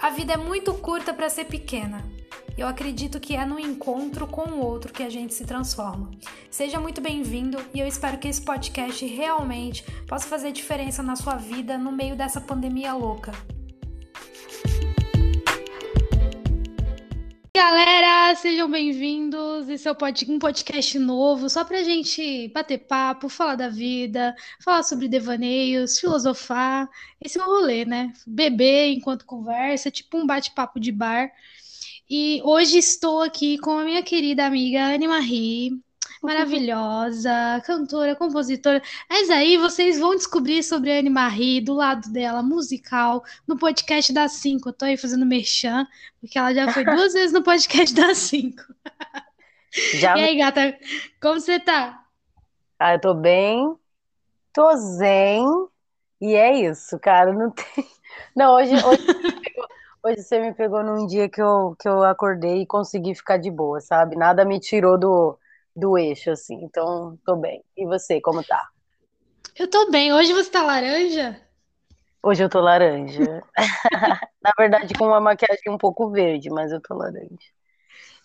A vida é muito curta para ser pequena. Eu acredito que é no encontro com o outro que a gente se transforma. Seja muito bem-vindo e eu espero que esse podcast realmente possa fazer diferença na sua vida no meio dessa pandemia louca. Galera, sejam bem-vindos. Esse é um podcast novo, só pra gente bater papo, falar da vida, falar sobre devaneios, filosofar. Esse é o rolê, né? Beber enquanto conversa, tipo um bate-papo de bar. E hoje estou aqui com a minha querida amiga Anne Marie maravilhosa, cantora, compositora. Mas aí vocês vão descobrir sobre a Anne Marie, do lado dela, musical, no podcast da 5. Eu tô aí fazendo merchan, porque ela já foi duas vezes no podcast da 5. Já... E aí, gata, como você tá? Ah, eu tô bem, tô zen, e é isso, cara, não tem... Não, hoje, hoje, hoje você me pegou num dia que eu, que eu acordei e consegui ficar de boa, sabe? Nada me tirou do, do eixo, assim. Então, tô bem. E você, como tá? Eu tô bem. Hoje você tá laranja? Hoje eu tô laranja. Na verdade, com uma maquiagem um pouco verde, mas eu tô laranja.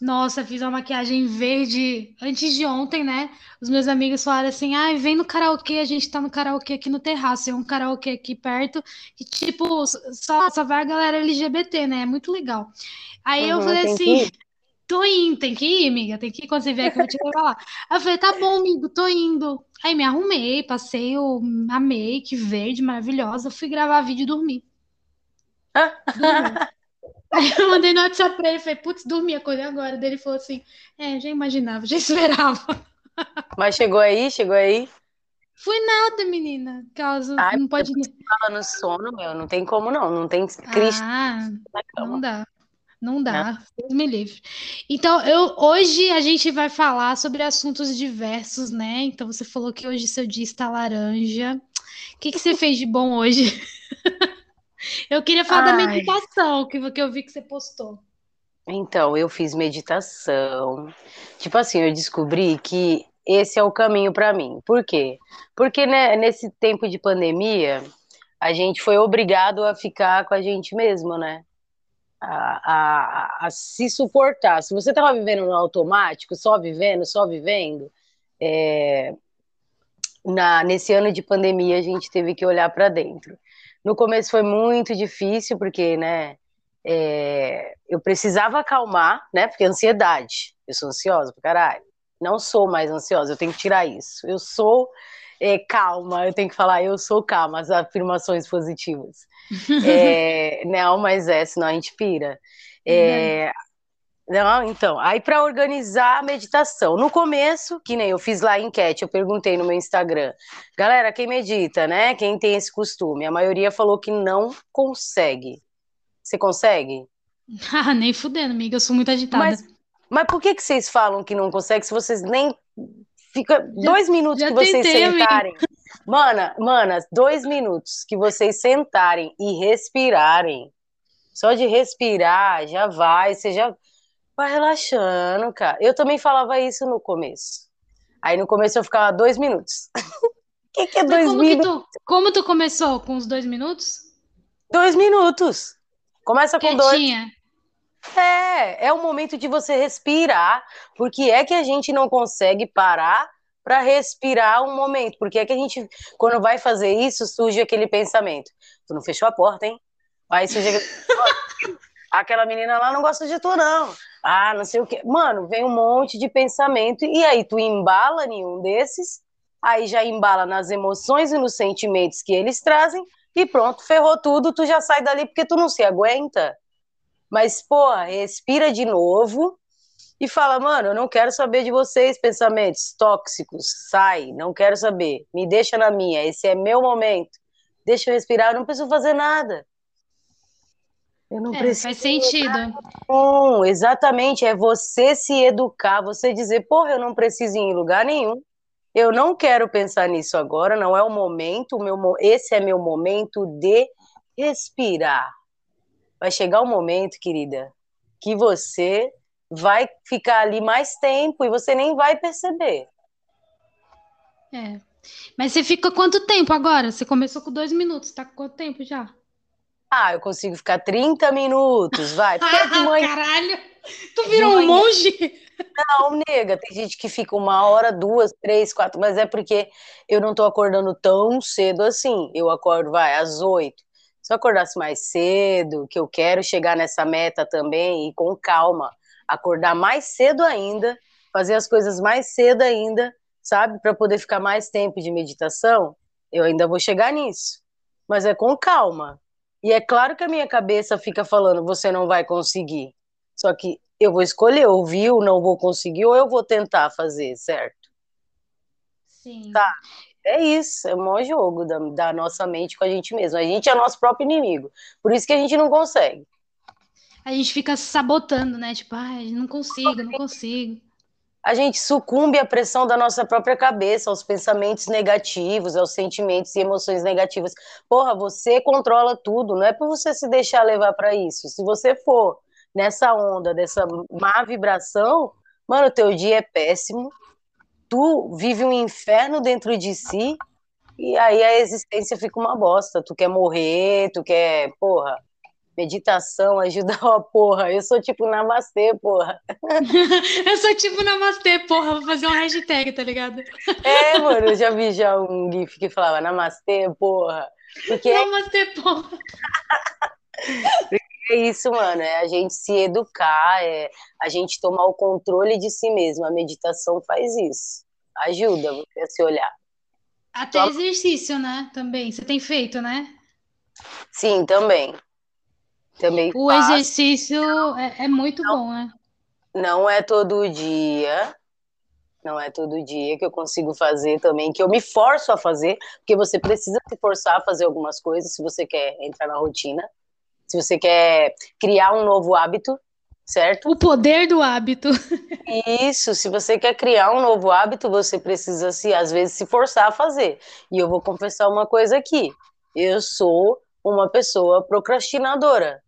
Nossa, fiz uma maquiagem verde antes de ontem, né? Os meus amigos falaram assim: ai, ah, vem no karaokê, a gente tá no karaokê aqui no terraço, é um karaokê aqui perto, e tipo, só, só vai a galera LGBT, né? É muito legal. Aí uhum, eu falei assim. Que tô indo, tem que ir, amiga, tem que ir quando você vier que eu vou te levar lá. Aí eu falei, tá bom, amigo, tô indo. Aí me arrumei, passei o, a make verde, maravilhosa, fui gravar vídeo e dormi. Aí eu mandei no WhatsApp pra ele, falei, putz, dormi, acordei agora. Daí ele falou assim, é, já imaginava, já esperava. Mas chegou aí, chegou aí? Fui nada, menina. Caso Ai, não pode. Fala no sono, meu, não tem como não, não tem Cristo ah, Não dá. Não dá, Deus me livre. Então, eu, hoje a gente vai falar sobre assuntos diversos, né? Então, você falou que hoje seu dia está laranja. O que, que você fez de bom hoje? eu queria falar da meditação, que, que eu vi que você postou. Então, eu fiz meditação. Tipo assim, eu descobri que esse é o caminho para mim. Por quê? Porque né, nesse tempo de pandemia, a gente foi obrigado a ficar com a gente mesmo, né? A, a, se suportar. Se você estava vivendo no automático, só vivendo, só vivendo, é, na, nesse ano de pandemia a gente teve que olhar para dentro. No começo foi muito difícil, porque, né, é, eu precisava acalmar, né, porque ansiedade, eu sou ansiosa pra caralho. Não sou mais ansiosa, eu tenho que tirar isso. Eu sou é, calma, eu tenho que falar, eu sou calma, as afirmações positivas. é, não, mas é, senão a gente pira. É, não, então, aí para organizar a meditação. No começo, que nem eu fiz lá a enquete, eu perguntei no meu Instagram, galera, quem medita, né? Quem tem esse costume? A maioria falou que não consegue. Você consegue? Ah, nem fudendo, amiga, eu sou muito agitada. Mas, mas por que, que vocês falam que não consegue se vocês nem Fica dois minutos que vocês tentei, sentarem. Amiga. Mana, manas, dois minutos que vocês sentarem e respirarem. Só de respirar, já vai, você já vai relaxando, cara. Eu também falava isso no começo. Aí no começo eu ficava dois minutos. O que, que, é dois como minutos? Tu, como tu começou? Com os dois minutos? Dois minutos. Começa com Quietinha. dois. É, é o momento de você respirar, porque é que a gente não consegue parar para respirar um momento, porque é que a gente, quando vai fazer isso, surge aquele pensamento: tu não fechou a porta, hein? Aí surge aquela menina lá não gosta de tu, não. Ah, não sei o quê. Mano, vem um monte de pensamento, e aí tu embala nenhum desses, aí já embala nas emoções e nos sentimentos que eles trazem, e pronto, ferrou tudo, tu já sai dali porque tu não se aguenta. Mas, pô, respira de novo e fala, mano, eu não quero saber de vocês, pensamentos tóxicos, sai, não quero saber, me deixa na minha, esse é meu momento, deixa eu respirar, eu não preciso fazer nada. Eu não é, preciso. Faz sentido. Bom, exatamente, é você se educar, você dizer, porra, eu não preciso ir em lugar nenhum, eu não quero pensar nisso agora, não é o momento, meu, esse é meu momento de respirar vai chegar um momento, querida, que você vai ficar ali mais tempo e você nem vai perceber. É. Mas você fica quanto tempo agora? Você começou com dois minutos, tá com quanto tempo já? Ah, eu consigo ficar 30 minutos, vai. Porque de manhã... Caralho! Tu virou um monge? Não, nega, tem gente que fica uma hora, duas, três, quatro, mas é porque eu não tô acordando tão cedo assim. Eu acordo, vai, às oito. Se eu acordasse mais cedo, que eu quero chegar nessa meta também, e com calma, acordar mais cedo ainda, fazer as coisas mais cedo ainda, sabe, para poder ficar mais tempo de meditação, eu ainda vou chegar nisso. Mas é com calma. E é claro que a minha cabeça fica falando, você não vai conseguir. Só que eu vou escolher ouvir ou não vou conseguir, ou eu vou tentar fazer, certo? Sim. Tá. É isso, é o maior jogo da, da nossa mente com a gente mesmo. A gente é nosso próprio inimigo. Por isso que a gente não consegue. A gente fica sabotando, né? Tipo, ai, não consigo, não consigo. A gente sucumbe à pressão da nossa própria cabeça, aos pensamentos negativos, aos sentimentos e emoções negativas. Porra, você controla tudo, não é para você se deixar levar para isso. Se você for nessa onda dessa má vibração, mano, teu dia é péssimo. Tu vive um inferno dentro de si e aí a existência fica uma bosta. Tu quer morrer, tu quer, porra, meditação ajuda a porra. Eu sou tipo namastê, porra. eu sou tipo namastê, porra. Vou fazer um hashtag, tá ligado? É, mano, eu já vi já um gif que falava namastê, porra. Porque... Namastê, porra. É isso, mano, é a gente se educar, é a gente tomar o controle de si mesmo. A meditação faz isso. Ajuda você a se olhar. Até Toma... exercício, né? Também. Você tem feito, né? Sim, também. Também o faço. exercício é, é muito não, bom, né? Não é todo dia, não é todo dia que eu consigo fazer também, que eu me forço a fazer, porque você precisa se forçar a fazer algumas coisas se você quer entrar na rotina se você quer criar um novo hábito, certo? O poder do hábito. Isso, se você quer criar um novo hábito, você precisa se às vezes se forçar a fazer. E eu vou confessar uma coisa aqui. Eu sou uma pessoa procrastinadora.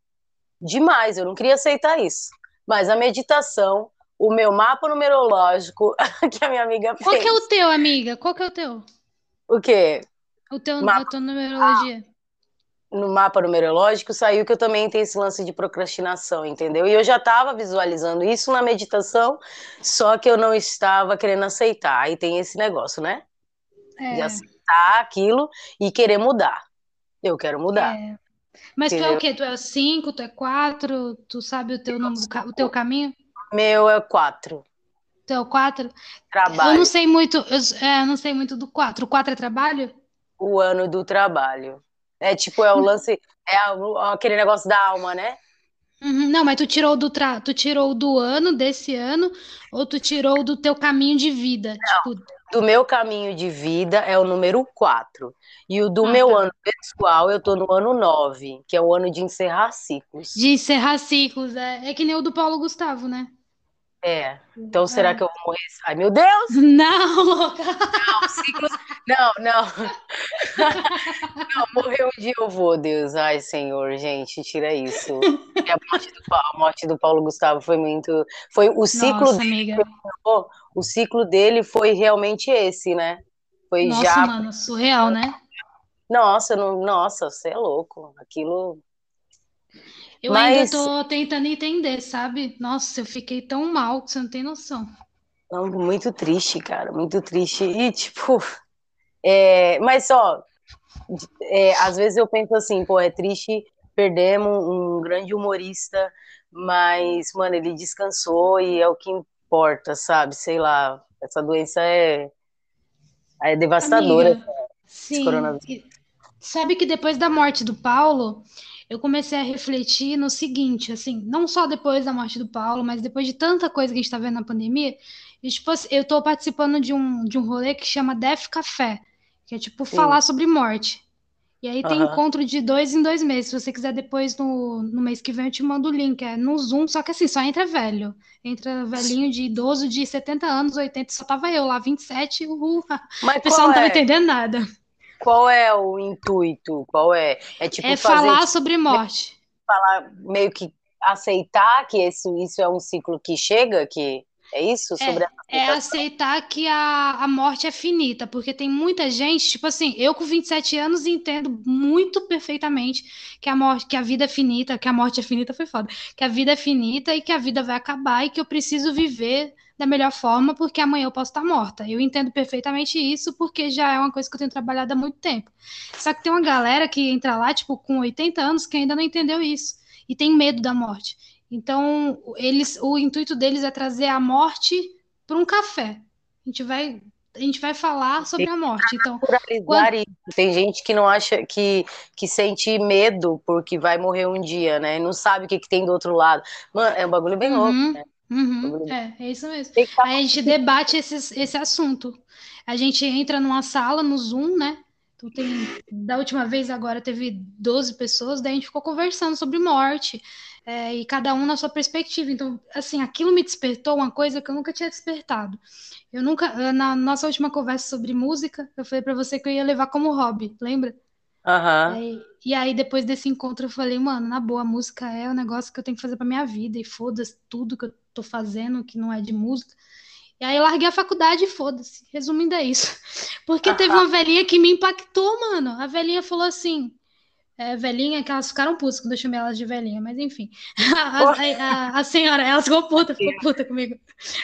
Demais, eu não queria aceitar isso. Mas a meditação, o meu mapa numerológico que a minha amiga fez. Qual que é o teu, amiga? Qual que é o teu? O quê? O teu, mapa... a tua numerologia. Ah no mapa numerológico saiu que eu também tenho esse lance de procrastinação, entendeu? E eu já estava visualizando isso na meditação, só que eu não estava querendo aceitar. Aí tem esse negócio, né? É. De aceitar aquilo e querer mudar. Eu quero mudar. É. Mas entendeu? tu é o quê? Tu é cinco, tu é quatro? Tu sabe o teu, nome, o teu caminho? Meu é quatro. Teu quatro? Trabalho. Eu não sei muito, eu, é, não sei muito do quatro. O quatro é trabalho? O ano do trabalho. É tipo, é o lance, é aquele negócio da alma, né? Uhum, não, mas tu tirou do tra... tu tirou do ano desse ano ou tu tirou do teu caminho de vida? Não, tipo... Do meu caminho de vida é o número 4. E o do ah, meu tá. ano pessoal, eu tô no ano 9, que é o ano de encerrar ciclos. De encerrar ciclos, é, é que nem o do Paulo Gustavo, né? É. Então, será é. que eu vou morrer? Ai, meu Deus! Não, louca! Não, ciclos... não, não. não, morrer um dia eu vou, Deus. Ai, Senhor, gente, tira isso. E a morte do Paulo, a morte do Paulo Gustavo foi muito. Foi o ciclo Nossa, dele. Amiga. O ciclo dele foi realmente esse, né? Foi Nossa, já. mano, surreal, né? Nossa, não... Nossa, você é louco. Aquilo eu Mas... ainda tô tentando entender, sabe? Nossa, eu fiquei tão mal que você não tem noção. Não, muito triste, cara, muito triste. E, tipo, é... mas só, é, às vezes eu penso assim, pô, é triste, perdemos um grande humorista, mas, mano, ele descansou e é o que importa, sabe? Sei lá, essa doença é, é devastadora. Amiga, sim. Sabe que depois da morte do Paulo, eu comecei a refletir no seguinte, assim, não só depois da morte do Paulo, mas depois de tanta coisa que a gente está vendo na pandemia, e, tipo, assim, eu estou participando de um, de um rolê que chama Death Café, que é tipo falar sobre morte. E aí tem uhum. encontro de dois em dois meses. Se você quiser depois, no, no mês que vem, eu te mando o link. É no Zoom, só que assim, só entra velho. Entra velhinho de idoso de 70 anos, 80. Só tava eu lá, 27, uhul. Mas o pessoal não tava é? entendendo nada. Qual é o intuito? Qual é? É tipo é fazer, falar sobre morte. Falar meio que aceitar que esse, isso é um ciclo que chega, que É isso? Sobre é, é aceitar que a, a morte é finita, porque tem muita gente, tipo assim, eu com 27 anos entendo muito perfeitamente que a morte, que a vida é finita, que a morte é finita foi foda, que a vida é finita e que a vida vai acabar e que eu preciso viver da melhor forma, porque amanhã eu posso estar morta. Eu entendo perfeitamente isso, porque já é uma coisa que eu tenho trabalhado há muito tempo. Só que tem uma galera que entra lá, tipo, com 80 anos, que ainda não entendeu isso e tem medo da morte. Então, eles, o intuito deles é trazer a morte para um café. A gente vai a gente vai falar sobre a morte. Então, quando... Tem gente que não acha que, que sente medo porque vai morrer um dia, né? Não sabe o que, que tem do outro lado. Mano, é um bagulho bem uhum, louco, né? Uhum, é, é isso mesmo. Aí a gente debate esses, esse assunto. A gente entra numa sala no Zoom, né? Então tem, da última vez agora teve 12 pessoas, daí a gente ficou conversando sobre morte é, e cada um na sua perspectiva. Então, assim, aquilo me despertou uma coisa que eu nunca tinha despertado. Eu nunca, na nossa última conversa sobre música, eu falei para você que eu ia levar como hobby, lembra? Uhum. E aí, depois desse encontro, eu falei, mano, na boa, a música é o negócio que eu tenho que fazer pra minha vida, e foda-se tudo que eu tô fazendo que não é de música. E aí, eu larguei a faculdade e foda-se. Resumindo, é isso. Porque teve uma velhinha que me impactou, mano. A velhinha falou assim: é, velhinha, que elas ficaram putas quando eu chamei elas de velhinha, mas enfim. A, a, a, senhora, ela ficou puta, ficou puta comigo.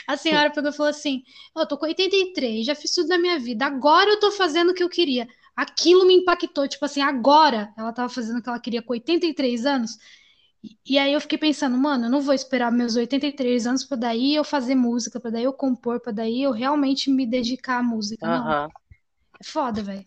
A senhora pegou e falou assim: Eu tô com 83, já fiz tudo na minha vida, agora eu tô fazendo o que eu queria. Aquilo me impactou, tipo assim, agora ela tava fazendo o que ela queria com 83 anos. E aí eu fiquei pensando, mano, eu não vou esperar meus 83 anos para daí eu fazer música, para daí eu compor, para daí eu realmente me dedicar à música. Uhum. Não. É foda, velho.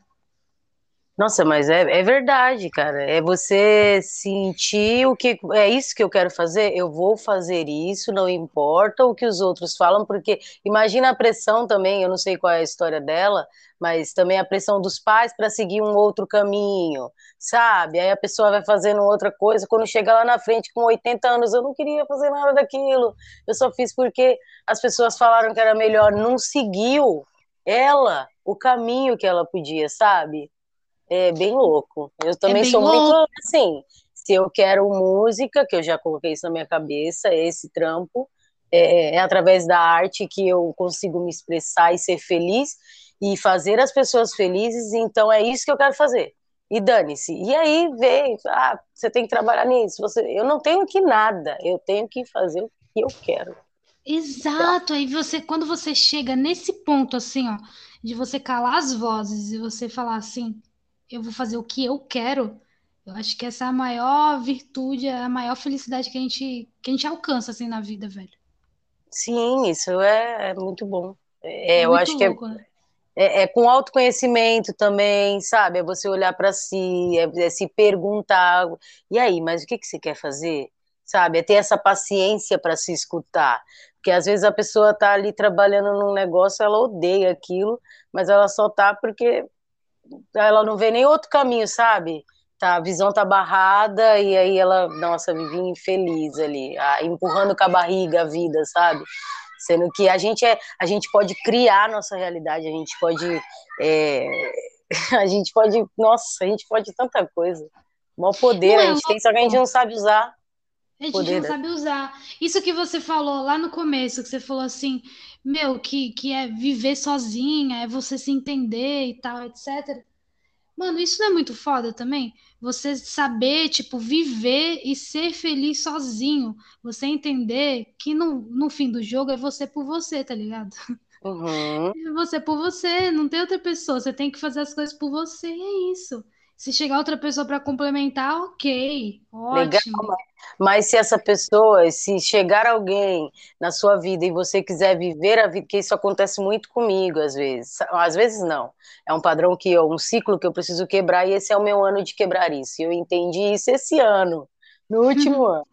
Nossa, mas é, é verdade, cara. É você sentir o que é isso que eu quero fazer, eu vou fazer isso, não importa o que os outros falam, porque imagina a pressão também, eu não sei qual é a história dela, mas também a pressão dos pais para seguir um outro caminho, sabe? Aí a pessoa vai fazendo outra coisa, quando chega lá na frente com 80 anos, eu não queria fazer nada daquilo, eu só fiz porque as pessoas falaram que era melhor, não seguiu ela o caminho que ela podia, sabe? É bem louco. Eu também é sou louco. muito assim. Se eu quero música, que eu já coloquei isso na minha cabeça, esse trampo, é, é através da arte que eu consigo me expressar e ser feliz e fazer as pessoas felizes, então é isso que eu quero fazer. E dane-se. E aí vem, ah, você tem que trabalhar nisso. Você, eu não tenho que nada, eu tenho que fazer o que eu quero. Exato. Aí você, quando você chega nesse ponto assim, ó, de você calar as vozes e você falar assim, eu vou fazer o que eu quero, eu acho que essa é a maior virtude, é a maior felicidade que a gente, que a gente alcança assim na vida, velho. Sim, isso é, é muito bom. É, é eu acho louco, que é, né? é, é, com autoconhecimento também, sabe? É você olhar para si, é, é, se perguntar, e aí, mas o que, que você quer fazer? Sabe? É ter essa paciência para se escutar. Porque às vezes a pessoa tá ali trabalhando num negócio, ela odeia aquilo, mas ela só tá porque ela não vê nem outro caminho, sabe? Tá, a visão tá barrada e aí ela, nossa, vive infeliz ali, empurrando com a barriga a vida, sabe? Sendo que a gente é, a gente pode criar a nossa realidade, a gente pode, é, a gente pode, nossa, a gente pode tanta coisa. Mó poder, não, a gente tem, só que a gente não sabe usar. A gente poder, não sabe usar. Isso que você falou lá no começo, que você falou assim, meu, que, que é viver sozinha, é você se entender e tal, etc. Mano, isso não é muito foda também? Você saber, tipo, viver e ser feliz sozinho. Você entender que no, no fim do jogo é você por você, tá ligado? Uhum. É você por você, não tem outra pessoa. Você tem que fazer as coisas por você, e é isso. Se chegar outra pessoa para complementar, ok, ótimo. Legal, mas se essa pessoa, se chegar alguém na sua vida e você quiser viver a vida, que isso acontece muito comigo às vezes, às vezes não, é um padrão que um ciclo que eu preciso quebrar e esse é o meu ano de quebrar isso. Eu entendi isso esse ano, no último uhum. ano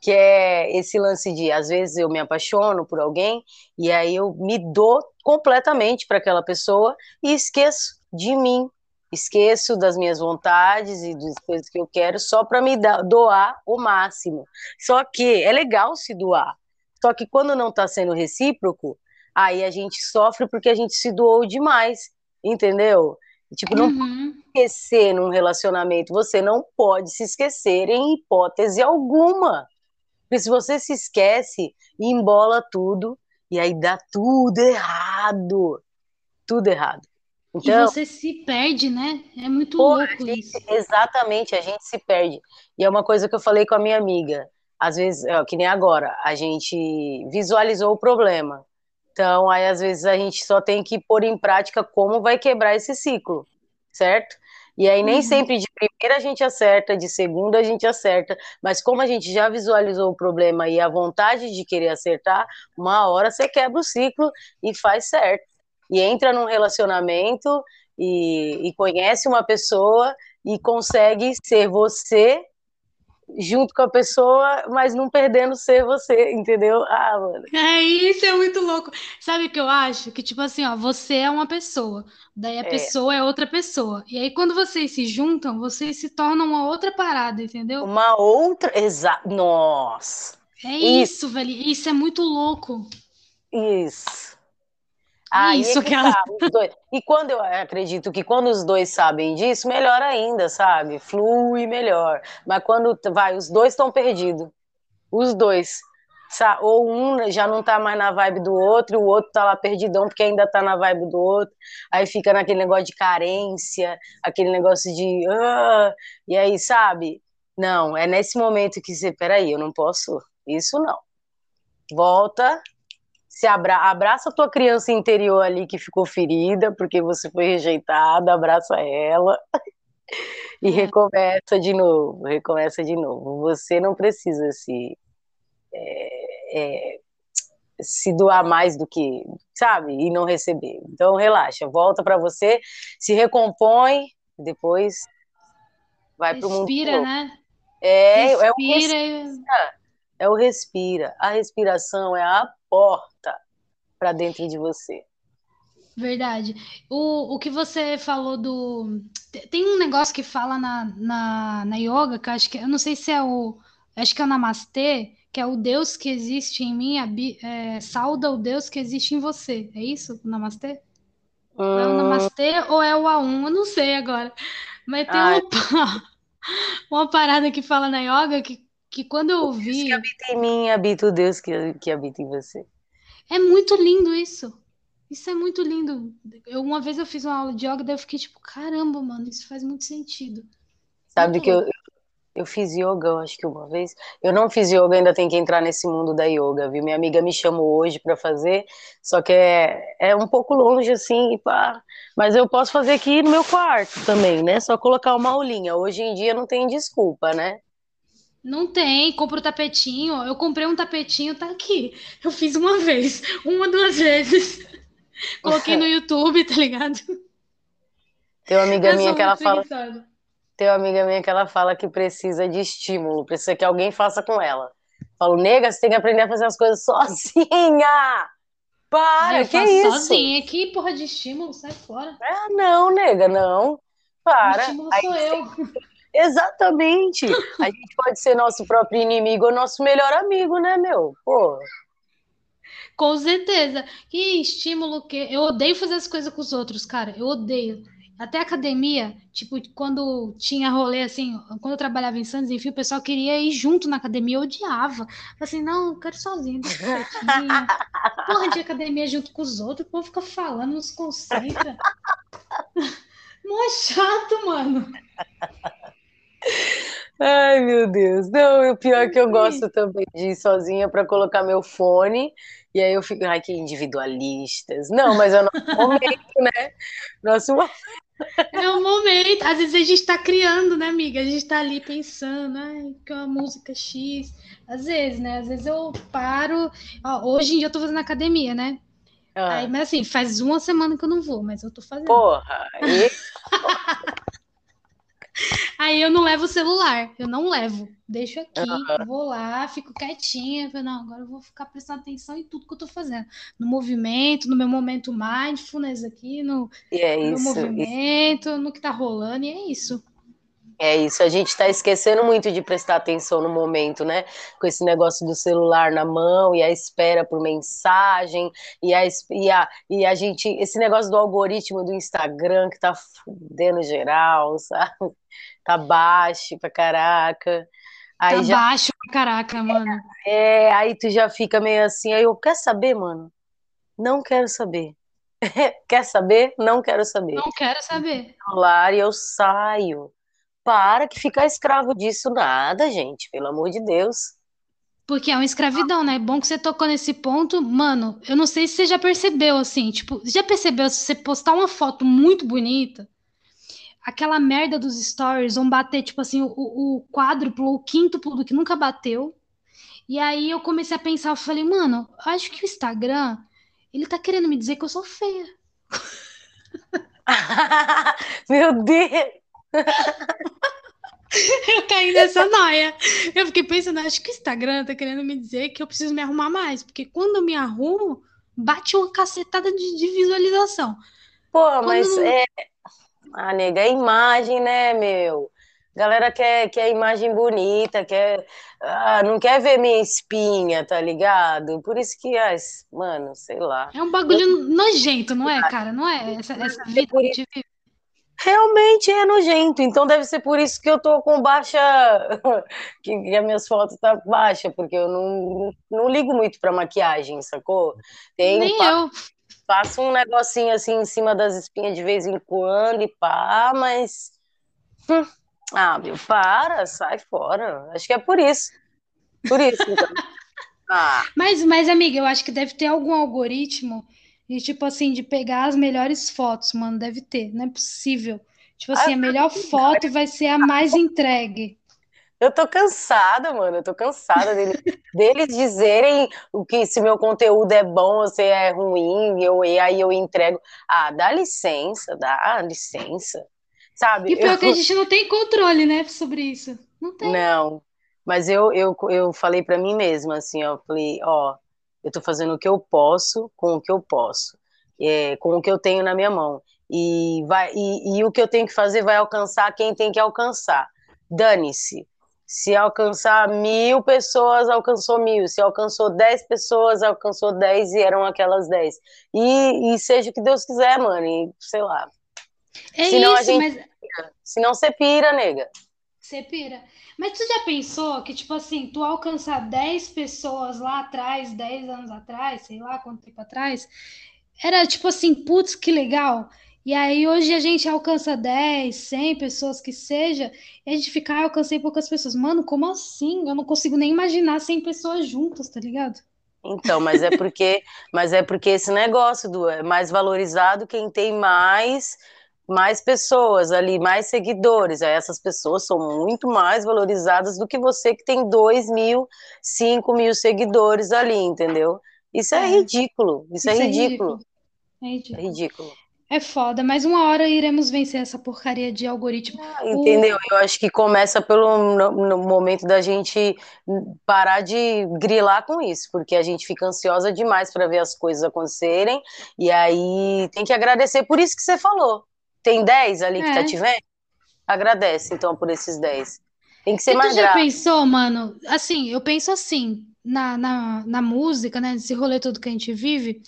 que é esse lance de às vezes eu me apaixono por alguém e aí eu me dou completamente para aquela pessoa e esqueço de mim, esqueço das minhas vontades e das coisas que eu quero só para me doar o máximo. Só que é legal se doar. Só que quando não está sendo recíproco, aí a gente sofre porque a gente se doou demais, entendeu? Tipo, não uhum. esquecer num relacionamento, você não pode se esquecer em hipótese alguma. Porque se você se esquece embola tudo, e aí dá tudo errado. Tudo errado. Então, e você se perde, né? É muito pô, louco gente, isso. Exatamente, a gente se perde. E é uma coisa que eu falei com a minha amiga. Às vezes, ó, que nem agora, a gente visualizou o problema. Então, aí às vezes a gente só tem que pôr em prática como vai quebrar esse ciclo, certo? E aí nem uhum. sempre de primeira a gente acerta, de segunda a gente acerta, mas como a gente já visualizou o problema e a vontade de querer acertar, uma hora você quebra o ciclo e faz certo. E entra num relacionamento e, e conhece uma pessoa e consegue ser você junto com a pessoa, mas não perdendo ser você, entendeu? Ah, mano. É isso, é muito louco. Sabe o que eu acho? Que, tipo assim, ó, você é uma pessoa, daí a é. pessoa é outra pessoa. E aí, quando vocês se juntam, vocês se tornam uma outra parada, entendeu? Uma outra. Exato. Nossa. É isso, isso, velho. Isso é muito louco. Isso. Aí Isso é que, que ela... tá, E quando eu acredito que quando os dois sabem disso, melhor ainda, sabe? Flui melhor. Mas quando vai, os dois estão perdidos. Os dois. Ou um já não tá mais na vibe do outro, e o outro tá lá perdidão porque ainda tá na vibe do outro. Aí fica naquele negócio de carência, aquele negócio de. Ah", e aí, sabe? Não, é nesse momento que você, peraí, eu não posso. Isso não. Volta, se abra abraça a tua criança interior ali que ficou ferida porque você foi rejeitada, abraça ela e é. recomeça de novo, recomeça de novo. Você não precisa se é, é, se doar mais do que, sabe, e não receber. Então relaxa, volta para você, se recompõe, depois vai para o mundo. Respira, né? É, respira. é o respira. É o respira. A respiração é a porta para dentro de você. Verdade. O, o que você falou do. Tem um negócio que fala na, na, na yoga, que eu acho que. Eu não sei se é o. Acho que é o Namastê, que é o Deus que existe em mim, é, sauda o Deus que existe em você. É isso? O Namastê? Hum... É o Namastê ou é o A1? Eu não sei agora. Mas tem uma, uma parada que fala na yoga que, que quando eu ouvi. que habita em mim, habita o Deus que, que habita em você. É muito lindo isso. Isso é muito lindo. Eu, uma vez eu fiz uma aula de yoga, daí eu fiquei tipo, caramba, mano, isso faz muito sentido. Sabe que eu, eu fiz yoga, eu acho que uma vez. Eu não fiz yoga, ainda tem que entrar nesse mundo da yoga, viu? Minha amiga me chamou hoje para fazer, só que é, é um pouco longe, assim, pá. mas eu posso fazer aqui no meu quarto também, né? Só colocar uma aulinha. Hoje em dia não tem desculpa, né? Não tem, compra o tapetinho. Eu comprei um tapetinho, tá aqui. Eu fiz uma vez, uma, duas vezes. Coloquei no YouTube, tá ligado? Tem uma amiga minha que ela fala. Tem uma amiga minha que ela fala que precisa de estímulo, precisa que alguém faça com ela. Falo, nega, você tem que aprender a fazer as coisas sozinha! Para, eu que isso? Sozinha, que porra de estímulo, sai fora. Ah, não, nega, não. Para. O estímulo Aí, sou eu. Exatamente. A gente pode ser nosso próprio inimigo ou nosso melhor amigo, né, meu? Pô. Com certeza. Que estímulo que. Eu odeio fazer as coisas com os outros, cara. Eu odeio. Até academia, tipo, quando tinha rolê assim, quando eu trabalhava em Santos, enfim, o pessoal queria ir junto na academia, eu odiava. Assim, não, eu quero sozinho, Porra de academia junto com os outros, o povo fica falando, não se concentra. Mó chato, mano. Ai, meu Deus. Não, o pior é que eu gosto também de ir sozinha para colocar meu fone. E aí eu fico, ai, que individualistas. Não, mas é o nosso momento, né? Nosso É o momento. Às vezes a gente está criando, né, amiga? A gente está ali pensando, ai, que uma música X. Às vezes, né? Às vezes eu paro. Ó, hoje em dia eu tô fazendo academia, né? Ah. Aí, mas assim, faz uma semana que eu não vou, mas eu tô fazendo. Porra! E... Aí eu não levo o celular, eu não levo. Deixo aqui, uhum. vou lá, fico quietinha. Falo, não, agora eu vou ficar prestando atenção em tudo que eu tô fazendo. No movimento, no meu momento mindfulness aqui, no, é no isso, movimento, isso. no que tá rolando, e é isso. É isso, a gente está esquecendo muito de prestar atenção no momento, né? Com esse negócio do celular na mão e a espera por mensagem e a, e a, e a gente, esse negócio do algoritmo do Instagram que tá fudendo geral, sabe? Tá baixo pra caraca. Aí tá já, baixo pra caraca, mano. É, aí tu já fica meio assim, aí eu quero saber, mano. Não quero saber. Quer saber? Não quero saber. Não quero saber. Celular e eu saio. Para que ficar escravo disso nada, gente, pelo amor de Deus. Porque é uma escravidão, né? É bom que você tocou nesse ponto. Mano, eu não sei se você já percebeu, assim, tipo, já percebeu se você postar uma foto muito bonita, aquela merda dos stories vão bater, tipo assim, o, o quádruplo, o quíntuplo do que nunca bateu. E aí eu comecei a pensar, eu falei, mano, acho que o Instagram, ele tá querendo me dizer que eu sou feia. Meu Deus! Eu caí nessa noia. Eu fiquei pensando, acho que o Instagram tá querendo me dizer que eu preciso me arrumar mais, porque quando eu me arrumo, bate uma cacetada de, de visualização. Pô, quando mas não... é. Ah, nega, é imagem, né, meu? Galera quer, quer imagem bonita, quer, ah, não quer ver minha espinha, tá ligado? Por isso que, ah, mano, sei lá. É um bagulho eu... nojento, não é, cara? Não é essa, essa vida que a gente vive realmente é nojento. Então deve ser por isso que eu tô com baixa. que, que as minhas fotos tá baixa, porque eu não, não ligo muito pra maquiagem, sacou? Tem Nem eu. Faço um negocinho assim em cima das espinhas de vez em quando e pá, mas. Hum. Ah, meu, para, sai fora. Acho que é por isso. Por isso, então. ah. Mas, mas, amiga, eu acho que deve ter algum algoritmo e, tipo assim, de pegar as melhores fotos, mano, deve ter, não é possível. Tipo assim, a ah, melhor foto vai ser a mais entregue. Eu tô cansada, mano. Eu tô cansada deles, deles dizerem o que se meu conteúdo é bom ou se é ruim, eu, e aí eu entrego. Ah, dá licença, dá licença. Sabe? E pior eu... que a gente não tem controle, né, sobre isso. Não tem. Não. Mas eu, eu, eu falei para mim mesma, assim, ó, falei, ó, eu estou fazendo o que eu posso com o que eu posso, é, com o que eu tenho na minha mão. E, vai, e, e o que eu tenho que fazer vai alcançar quem tem que alcançar. Dane-se. Se alcançar mil pessoas, alcançou mil. Se alcançou dez pessoas, alcançou dez e eram aquelas dez. E, e seja o que Deus quiser, mano. E sei lá. É Senão isso, a gente mas... Senão você pira, nega. Você pira. Mas tu já pensou que, tipo assim, tu alcançar 10 pessoas lá atrás, 10 anos atrás, sei lá quanto tempo atrás, era tipo assim, putz, que legal. E aí hoje a gente alcança 10, 100 pessoas que seja, e a gente fica, ah, alcancei poucas pessoas. Mano, como assim? Eu não consigo nem imaginar 100 pessoas juntas, tá ligado? Então, mas é porque, mas é porque esse negócio do é mais valorizado quem tem mais mais pessoas ali, mais seguidores. Aí essas pessoas são muito mais valorizadas do que você que tem 2 mil, 5 mil seguidores ali, entendeu? Isso é, é. ridículo. Isso, é isso é, ridículo. é, ridículo. é ridículo. É foda, mas uma hora iremos vencer essa porcaria de algoritmo. Ah, entendeu? O... Eu acho que começa pelo no, no momento da gente parar de grilar com isso, porque a gente fica ansiosa demais para ver as coisas acontecerem, e aí tem que agradecer por isso que você falou. Tem 10 ali que tá é. te vendo? Agradece, então, por esses 10. Tem que ser e mais tu já pensou, mano? Assim, eu penso assim, na, na, na música, né? Nesse rolê todo que a gente vive,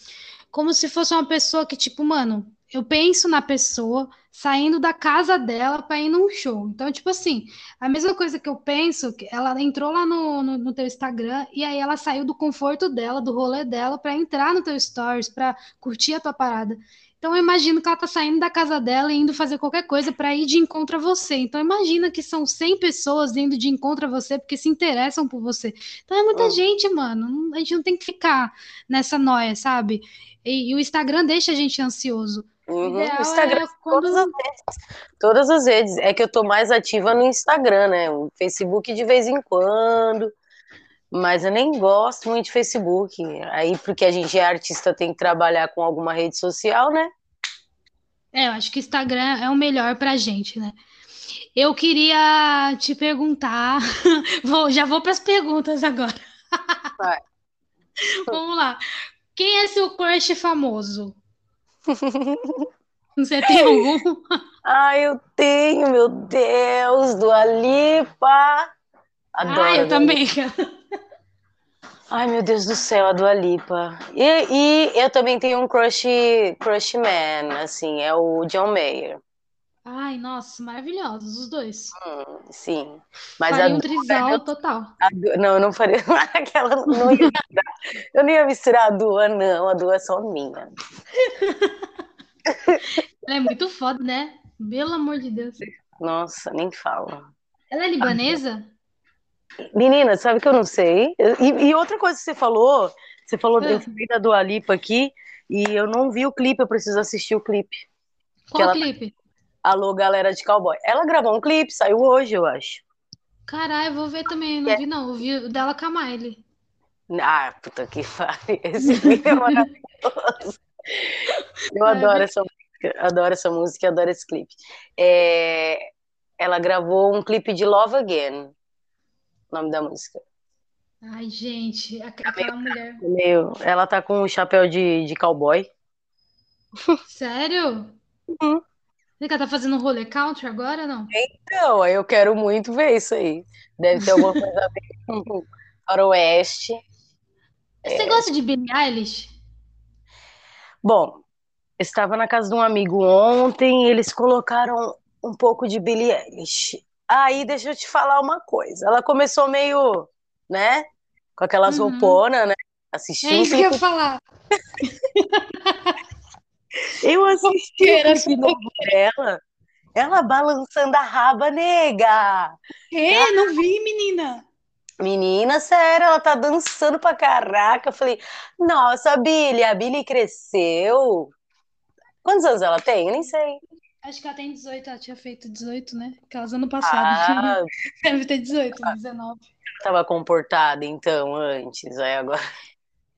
como se fosse uma pessoa que, tipo, mano, eu penso na pessoa saindo da casa dela para ir num show. Então, tipo assim, a mesma coisa que eu penso, ela entrou lá no, no, no teu Instagram e aí ela saiu do conforto dela, do rolê dela, para entrar no teu stories, para curtir a tua parada. Então eu imagino que ela tá saindo da casa dela e indo fazer qualquer coisa para ir de encontro a você. Então imagina que são 100 pessoas indo de encontro a você porque se interessam por você. Então é muita oh. gente, mano. A gente não tem que ficar nessa noia, sabe? E, e o Instagram deixa a gente ansioso. Uhum. O Instagram, é quando... todas, as redes, todas as redes. É que eu tô mais ativa no Instagram, né? O Facebook de vez em quando. Mas eu nem gosto muito de Facebook. Aí, porque a gente é artista, tem que trabalhar com alguma rede social, né? É, eu acho que Instagram é o melhor pra gente, né? Eu queria te perguntar. vou, já vou para as perguntas agora. Vai. Vamos lá. Quem é seu crush famoso? Você tem algum? Ah, eu tenho, meu Deus, do Alipa. Adoro. Ah, eu também. Ai, meu Deus do céu, a Dua Lipa. E, e eu também tenho um crush, crush man, assim, é o John Mayer. Ai, nossa, maravilhosos os dois. Hum, sim. Mas faria a um trisal total. A, não, eu não faria aquela. Não ia. Eu não ia misturar a Dua, não. A Dua é só minha. Ela é muito foda, né? Pelo amor de Deus. Nossa, nem fala. Ela é libanesa? Menina, sabe que eu não sei? E, e outra coisa que você falou, você falou, eu Ah. falei da Dua Lipa aqui e eu não vi o clipe, eu preciso assistir o clipe. Qual ela- clipe? Alô, galera de cowboy. Ela gravou um clipe, saiu hoje, eu acho. Caralho, vou ver também. Não É. vi, não. Eu vi o dela com a Miley. Ah, puta que pariu. Esse clipe é maravilhoso. Eu É, adoro essa música, adoro essa música, adoro esse clipe. É, ela gravou um clipe de Love Again, o nome da música. Ai, gente, aqu- aquela mulher. Meu, ela tá com um chapéu de, de cowboy. Sério? Uhum. Será que ela tá fazendo um rolê country agora, não? Então, eu quero muito ver isso aí. Deve ter alguma coisa a ver com faroeste. Você gosta de Billie Eilish? Bom, estava na casa de um amigo ontem, eles colocaram um pouco de Billie Eilish. Aí, deixa eu te falar uma coisa. Ela começou meio, né, com aquelas Uhum. rouponas, né? É Assisti isso que eu ia falar. Eu assisti clipe novo dela. Ela balançando a raba, nega. É, não vi, menina. Menina, sério, ela tá dançando pra caraca. Eu falei, nossa, Billy, a Billy cresceu. Quantos anos ela tem? Eu nem sei. Acho que ela tem 18, ela tinha feito 18, né? Aquelas ano passado. Ah, Deve ter 18, 19. tava comportada então antes, aí agora.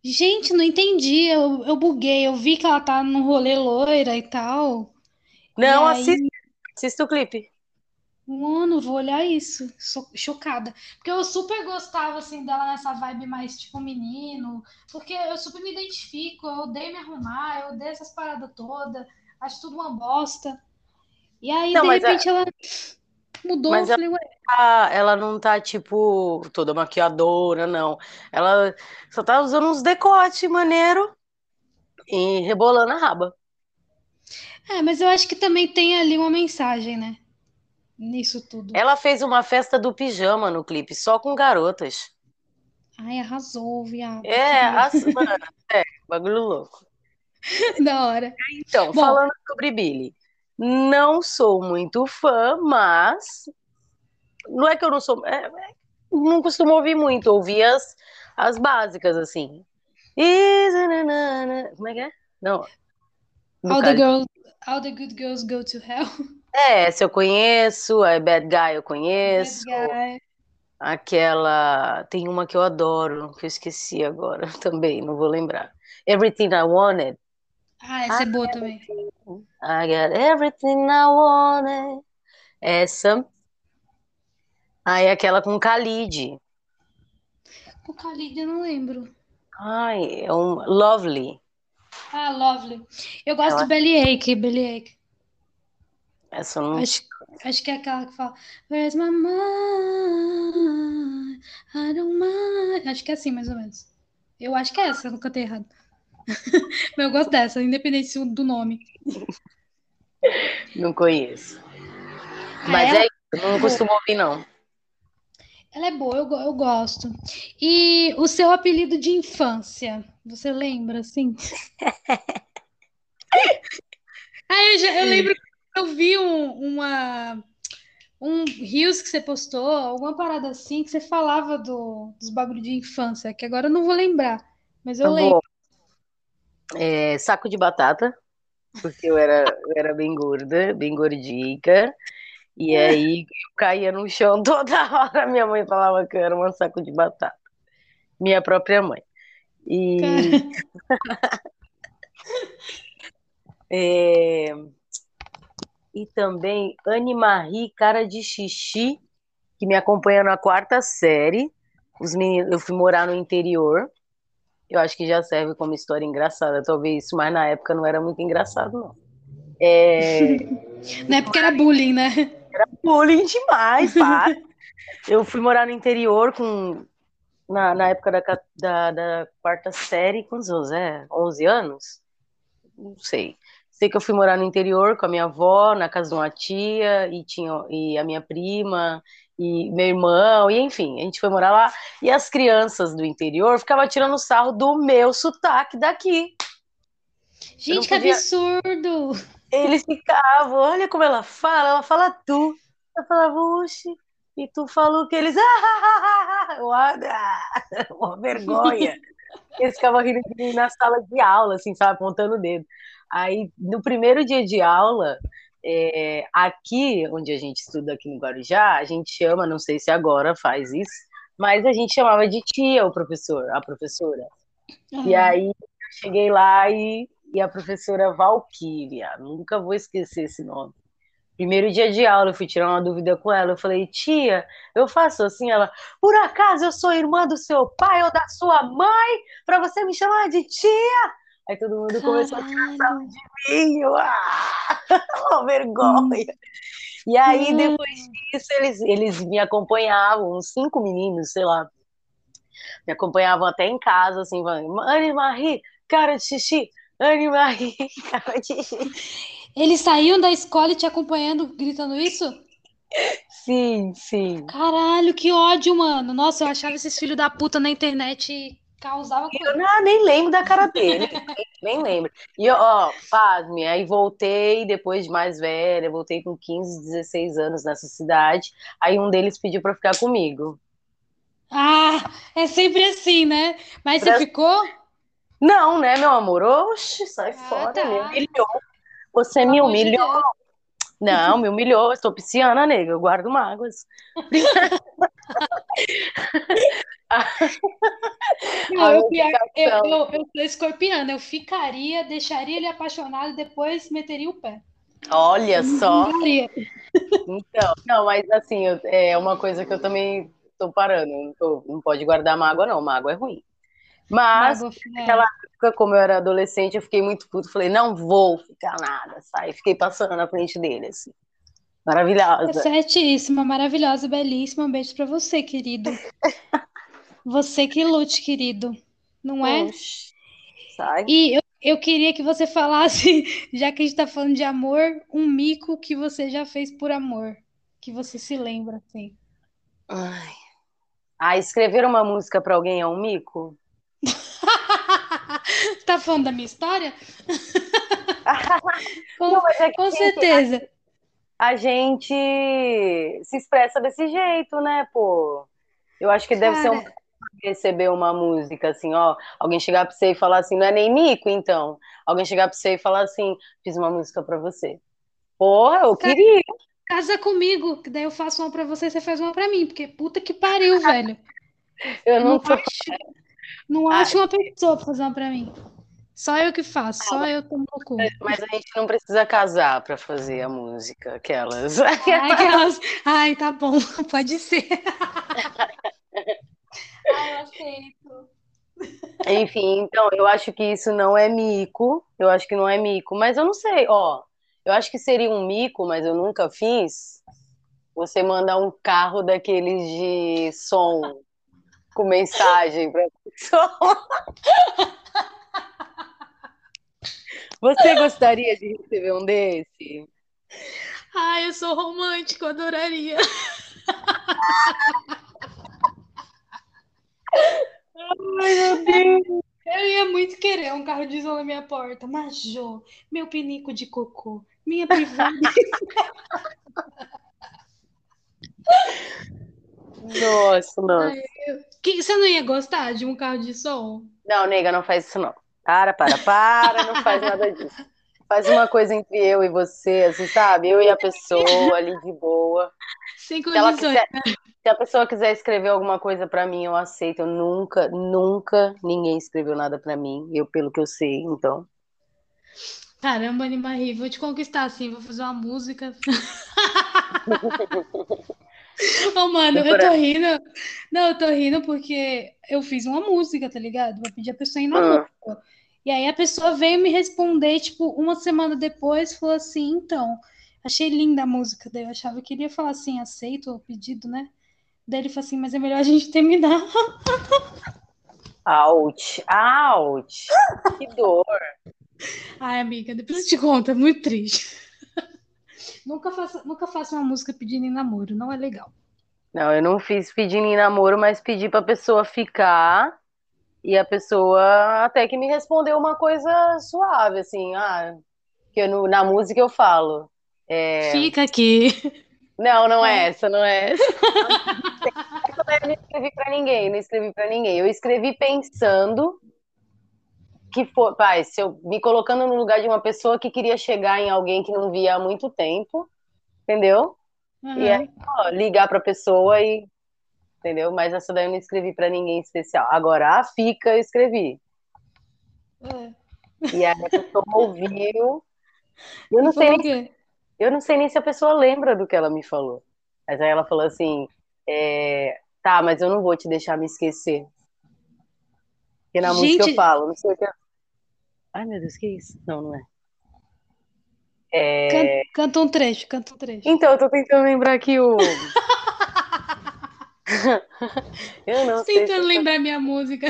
Gente, não entendi. Eu, eu buguei. Eu vi que ela tá num rolê loira e tal. Não, E aí- assista, assista o clipe. Mano, vou olhar isso. Sou chocada. Porque eu super gostava, assim, dela nessa vibe mais, tipo, menino. Porque eu super me identifico. Eu odeio me arrumar. Eu odeio essas paradas todas. Acho tudo uma bosta. E aí, Não, de mas a- repente, ela mudou. mas falei, ué, Ah, ela não tá, tipo, toda maquiadora, não. Ela só tá usando uns decote maneiro e rebolando a raba. É, mas eu acho que também tem ali uma mensagem, né? Nisso tudo. Ela fez uma festa do pijama no clipe, só com garotas. Ai, arrasou, viado. É, as... mano, é, bagulho louco. Da hora. Então, Bom. falando sobre Billy, não sou muito fã, mas não é que eu não sou, é- é- não costumo ouvir muito, ouvi as, as básicas assim. Como é que é? Não. All the girls, all the good girls go to hell. É, se eu conheço, a Bad Guy eu Bad conheço, guy. aquela tem uma que eu adoro, que eu esqueci agora também, não vou lembrar. Everything I Wanted. Ah, essa é boa também. I got everything I wanted. Essa. Aí aquela com Khalid. O Khalid eu não lembro. Ai, é um Lovely. Ah, Lovely. Eu gosto Ela- de Bellyache, Bellyache. Essa eu não. Acho, acho que é aquela que fala Where's my mind? I don't mind. Acho que é assim, mais ou menos. Eu acho que é essa, eu não cantei errado. Mas eu gosto dessa, independente do nome. Não conheço. Ah, Mas ela- é isso, não costumo ouvir, não. Ela é boa, eu, eu gosto. E o seu apelido de infância, você lembra, assim? ah, eu, já, eu lembro que eu vi um, uma, um Reels que você postou, alguma parada assim, que você falava do, dos bagulho de infância, que agora eu não vou lembrar, mas eu Tá lembro. É, saco de batata, porque eu era, eu era bem gorda, bem gordica. E aí eu caía no chão toda hora. Minha mãe falava que eu era um saco de batata. Minha própria mãe. E. É, E também Anne Marie, cara de xixi, que me acompanha na quarta série. Os meninos, eu fui morar no interior. Eu acho que já serve como história engraçada, talvez isso, mas na época não era muito engraçado, não. É, Na época era bullying, né? bullying demais, pá. Eu fui morar no interior com na, na época da, da, da quarta série, quantos anos é? 11 anos? Não sei. Sei que eu fui morar no interior com a minha avó, na casa de uma tia, e tinha e a minha prima, e meu irmão, e enfim, a gente foi morar lá. E as crianças do interior ficavam tirando sarro do meu sotaque daqui. Gente, que podia... absurdo! Eles ficavam, olha como ela fala, ela fala tu. Eu falava, oxe, e tu falou que eles. Uma vergonha. Eles ficavam rindo na sala de aula, assim, sabe, apontando o dedo. Aí, no primeiro dia de aula, é, aqui, onde a gente estuda aqui no Guarujá, a gente chama, não sei se agora faz isso, mas a gente chamava de tia o professor, a professora. Uhum. E aí eu cheguei lá e, e a professora Valquíria, nunca vou esquecer esse nome. Primeiro dia de aula, eu fui tirar uma dúvida com ela. Eu falei, tia, eu faço assim? Ela, por acaso eu sou irmã do seu pai ou da sua mãe? Para você me chamar de tia? Aí todo mundo Caralho. começou a sarro de mim. ah, uma vergonha. E aí, depois disso, eles, eles me acompanhavam, uns cinco meninos, sei lá. Me acompanhavam até em casa, assim, falando, Anne Marie, cara de xixi, Anne Marie, cara de xixi. Eles saíam da escola e te acompanhando, gritando isso? Sim, sim. Caralho, que ódio, mano. Nossa, eu achava esses filhos da puta na internet causava Eu não, nem lembro da cara dele, nem, lembro. E ó, pasme, aí voltei depois de mais velha, voltei com 15, 16 anos nessa cidade. Aí um deles pediu para ficar comigo. Ah, é sempre assim, né? Mas pra... você ficou? Não, né, meu amor? Oxe, sai ah, fora, tá. me humilhou. Você me humilhou. Não, me humilhou. Estou pisciana, nega. Eu guardo mágoas. Não, eu, eu, eu, eu, sou escorpiana. Eu ficaria, deixaria ele apaixonado, depois meteria o pé. Olha só. Então, não, mas assim, eu, é uma coisa que eu também estou parando. Não, tô, não pode guardar mágoa, não. Mágoa é ruim. Mas, naquela época, como eu era adolescente, eu fiquei muito puto. Falei, não vou ficar nada, sai. Fiquei passando na frente dele, assim. Maravilhosa. É certíssima, maravilhosa, belíssima. Um beijo pra você, querido. você que lute, querido. Não é? Sai. E eu, eu queria que você falasse, já que a gente tá falando de amor, um mico que você já fez por amor. Que você se lembra, assim. Ai. Ah, escrever uma música para alguém é um mico? tá falando da minha história? com, Não, é com certeza. A, gente se expressa desse jeito, né, pô? Eu acho que Cara... deve ser um receber uma música assim, ó, alguém chegar para você e falar assim, não é nem mico, então. Alguém chegar para você e falar assim, fiz uma música para você. Porra, eu queria. Casa comigo, que daí eu faço uma para você, você faz uma para mim, porque puta que pariu, velho. Eu não, não tô... acho, não ah, acho uma pessoa pra fazer uma pra mim. Só eu que faço, ah, só eu tomo cu. Mas a gente não precisa casar pra fazer a música, aquelas. aquelas. Ai, tá bom, pode ser. Ai, eu aceito. Enfim, então, eu acho que isso não é mico. Eu acho que não é mico, mas eu não sei, ó. Eu acho que seria um mico, mas eu nunca fiz. Você mandar um carro daqueles de som com mensagem para pessoa. Você gostaria de receber um desse? Ai, eu sou romântico, adoraria. Ai, meu Deus. Eu ia muito querer um carro de som na minha porta. Major, meu pinico de cocô, minha privada. Nossa, nossa. Ai, que, você não ia gostar de um carro de som? Não, nega, não faz isso não. Para, para, para, não faz nada disso. Faz uma coisa entre eu e você, assim, sabe? Eu e a pessoa ali de boa. Sem condições. Se, quiser, se a pessoa quiser escrever alguma coisa para mim, eu aceito. Eu nunca, nunca ninguém escreveu nada para mim, eu pelo que eu sei, então. Caramba, Anima vou te conquistar assim, vou fazer uma música. Ô, oh, mano, eu tô rindo. Não, eu tô rindo porque eu fiz uma música, tá ligado? Vou pedir a pessoa em namoro. Ah. E aí a pessoa veio me responder, tipo, uma semana depois, falou assim, então, achei linda a música. Daí eu achava que ele ia falar assim, aceito o pedido, né? Daí ele falou assim, mas é melhor a gente terminar. Ouch, ouch, que dor. Ai, amiga, depois eu te conto, é muito triste. Nunca faça, nunca faça uma música pedindo em namoro, não é legal. Não, eu não fiz pedindo em namoro, mas pedi pra pessoa ficar. E a pessoa até que me respondeu uma coisa suave, assim, ah, que eu, no- na música eu falo. é, Fica aqui. Não, não é essa, não é essa. Eu não escrevi pra ninguém, não escrevi pra ninguém. Eu escrevi pensando que foi, pai, se eu me colocando no lugar de uma pessoa que queria chegar em alguém que não via há muito tempo, entendeu? E aí, ó, ligar pra pessoa e, entendeu? Mas essa daí eu não escrevi pra ninguém especial. Agora, a fica eu escrevi. É. E aí a pessoa ouviu. Eu não sei nem, eu não sei nem se a pessoa lembra do que ela me falou. Mas aí ela falou assim, é, tá, mas eu não vou te deixar me esquecer. Porque na música eu Gente, falo, não sei o que. Ai, meu Deus, que isso? Não, não é. É, canta um trecho, canta um trecho. Então, eu tô tentando lembrar aqui o. Eu não sei se Tentando lembrar minha música.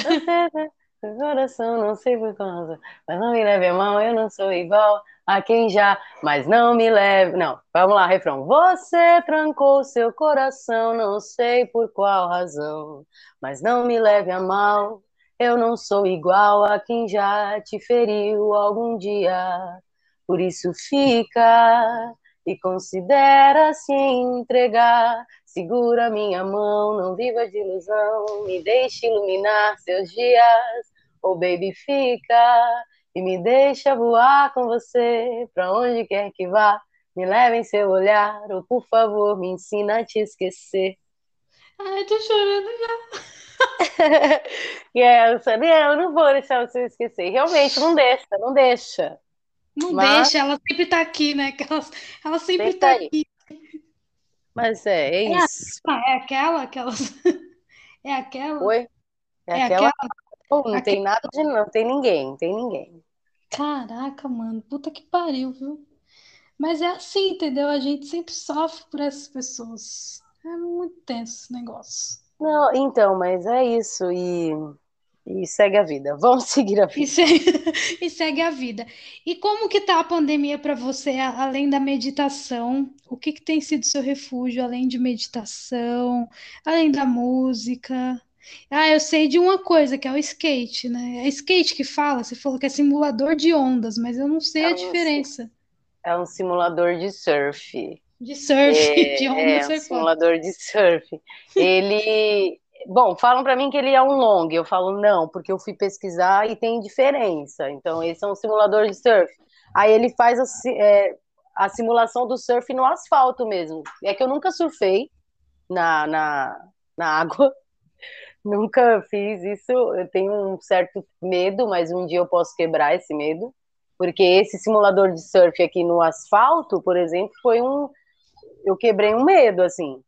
Meu coração, não sei por qual razão, mas não me leve a mal, eu não sou igual a quem já, mas não me leve. Não, vamos lá, refrão. Você trancou seu coração, não sei por qual razão, mas não me leve a mal, eu não sou igual a quem já te feriu algum dia. Por isso fica e considera se entregar. Segura minha mão, não viva de ilusão, me deixe iluminar seus dias. Oh, baby, fica e me deixa voar com você pra onde quer que vá. Me leve em seu olhar, ou por favor, me ensina a te esquecer. Ai, tô chorando já. E eu falei, eu não vou deixar você esquecer. Realmente, não deixa, não deixa. Não Mas deixa, ela sempre tá aqui, né? Ela, ela sempre sempre tá tá aqui. Mas é, é É, isso. a- é aquela, aquela. É aquela, Oi? É é aquela. aquela. Pô, não aquela. tem nada de. Não tem ninguém, não tem ninguém. Caraca, mano, puta que pariu, viu? Mas é assim, entendeu? A gente sempre sofre por essas pessoas. É muito tenso esse negócio. Não, então, mas é isso. E, e segue a vida. Vamos seguir a E vida. segue, e segue a vida. E como que tá a pandemia para você, além da meditação? O que que tem sido seu refúgio, além de meditação, além da música? Ah, eu sei de uma coisa, que é o skate, né? É skate que fala, você falou que é simulador de ondas, mas eu não sei É a um, diferença é um simulador de surf. de surf, de onda É, é um simulador de surf. Ele. Bom, falam pra mim que ele é um long. Eu falo não, porque eu fui pesquisar e tem diferença. Então, esse é um simulador de surf. Aí ele faz a, é, a simulação do surf no asfalto mesmo. É que eu nunca surfei na, na, na água. Nunca fiz isso. Eu tenho um certo medo, mas um dia eu posso quebrar esse medo. Porque esse simulador de surf aqui no asfalto, por exemplo, foi um. Eu quebrei um medo, assim,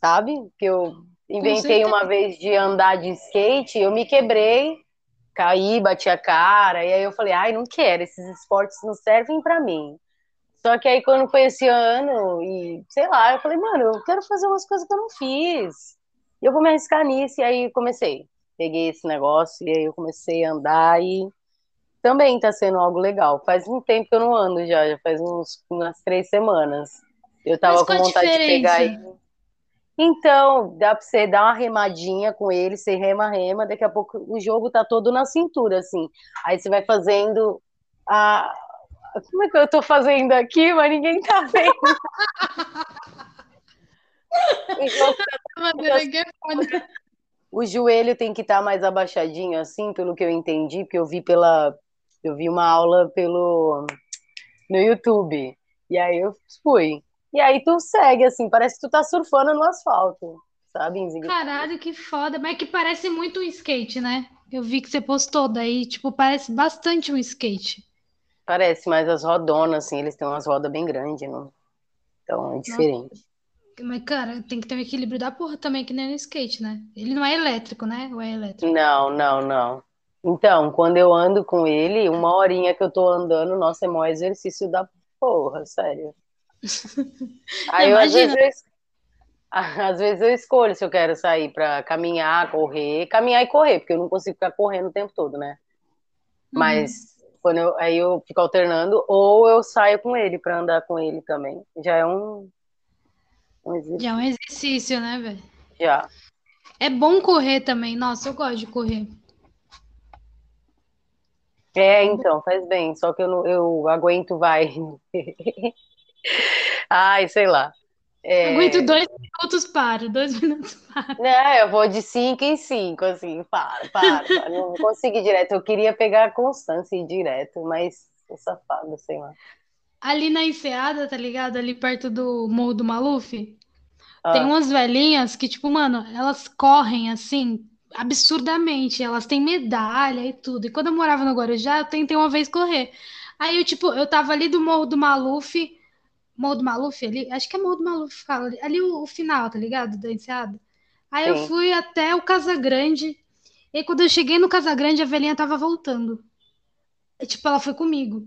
sabe? Que eu inventei uma vez de andar de skate, eu me quebrei, caí, bati a cara, e aí eu falei, ai, não quero, esses esportes não servem pra mim. Só que aí quando foi esse ano, e sei lá, eu falei, mano, eu quero fazer umas coisas que eu não fiz. E eu vou me arriscar nisso, e aí comecei. Peguei esse negócio, e aí eu comecei a andar, e também tá sendo algo legal. Faz um tempo que eu não ando já, já faz uns, umas três semanas. Eu tava com vontade de pegar e? Então, dá pra você dar uma remadinha com ele, você rema, rema, daqui a pouco o jogo tá todo na cintura, assim. Aí você vai fazendo a. Como é que eu tô fazendo aqui, mas ninguém tá vendo? O, jogo tá foda. o joelho tem que estar mais abaixadinho, assim, pelo que eu entendi, porque eu vi pela. Eu vi uma aula pelo no YouTube. E aí eu fui. E aí tu segue, assim, parece que tu tá surfando no asfalto, sabe, Inzig? Caralho, que foda. Mas é que parece muito um skate, né? Eu vi que você postou daí, tipo, parece bastante um skate. Parece, mas as rodonas, assim, eles têm umas rodas bem grandes, não? Então é Nossa, diferente. mas cara, tem que ter um equilíbrio da porra também, que nem no skate, né? Ele não é elétrico, né? Ou é elétrico? Não, não, não. Então, quando eu ando com ele, uma horinha que eu tô andando, nossa, é maior exercício da porra, sério. Aí eu, às vezes, eu, às vezes eu escolho se eu quero sair pra caminhar, correr, caminhar e correr, porque eu não consigo ficar correndo o tempo todo, né? Uhum. Mas quando eu, aí eu fico alternando, ou eu saio com ele pra andar com ele também. Já é um, Um exercício. Já é um exercício, né, velho? Já. É bom correr também. Nossa, eu gosto de correr. É, então, faz bem. Só que eu, não, eu aguento, vai. Ai, sei lá. É... Aguento dois minutos, paro. Dois minutos, paro. Não, eu vou de cinco em cinco, assim, para, para, para. Não consigo ir direto. Eu queria pegar a constância e ir direto, mas sou safada, sei lá. Ali na Enseada, tá ligado? Ali perto do Morro do Maluf, tem Ah, umas velhinhas que, tipo, mano, elas correm assim, absurdamente. Elas têm medalha e tudo. E quando eu morava no Guarujá, eu tentei uma vez correr. Aí eu, tipo, eu tava ali do Morro do Maluf, Morro do Maluf ali, acho que é Morro do Maluf, fala ali, ali o, o final, tá ligado? Da Enseada. Aí eu sim, fui até o Casagrande. E aí, quando eu cheguei no Casagrande, a velhinha tava voltando. E, tipo, ela foi comigo.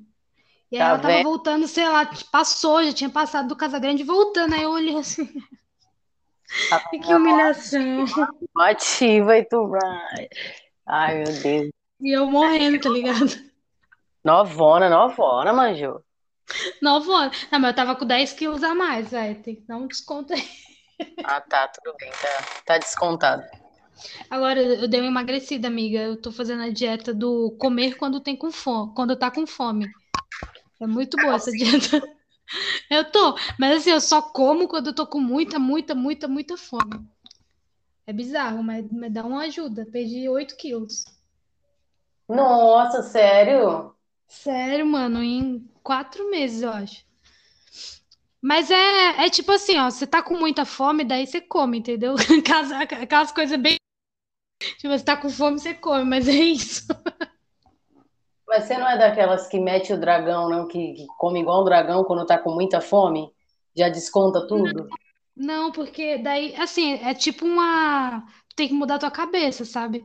E aí tá ela tava vendo? voltando, sei lá, passou, já tinha passado do Casagrande voltando. Aí eu olhei assim, Tá que humilhação. ativa e tu vai. Ai, meu Deus. E eu morrendo, tá ligado? Novona, novona, manjou. Nove horas. Não, mas eu tava com 10 quilos a mais, velho. Tem que dar um desconto aí. Ah, tá, tudo bem, tá, tá descontado. Agora, eu dei uma emagrecida, amiga. Eu tô fazendo a dieta do comer quando tem com fome, quando tá com fome. É muito boa essa dieta. Eu tô, mas assim, eu só como quando eu tô com muita, muita, muita, muita fome. É bizarro, mas, mas dá uma ajuda. Perdi 8 quilos. Nossa, sério? Sério, mano, em quatro meses, eu acho. Mas é, é tipo assim, ó, você tá com muita fome, daí você come, entendeu? Aquelas, aquelas coisas bem. Tipo, você tá com fome, você come, mas é isso. Mas você não é daquelas que mete o dragão, não? Que, que come igual um dragão quando tá com muita fome? Já desconta tudo? Não, porque daí, assim, é tipo uma. Tem que mudar a tua cabeça, sabe?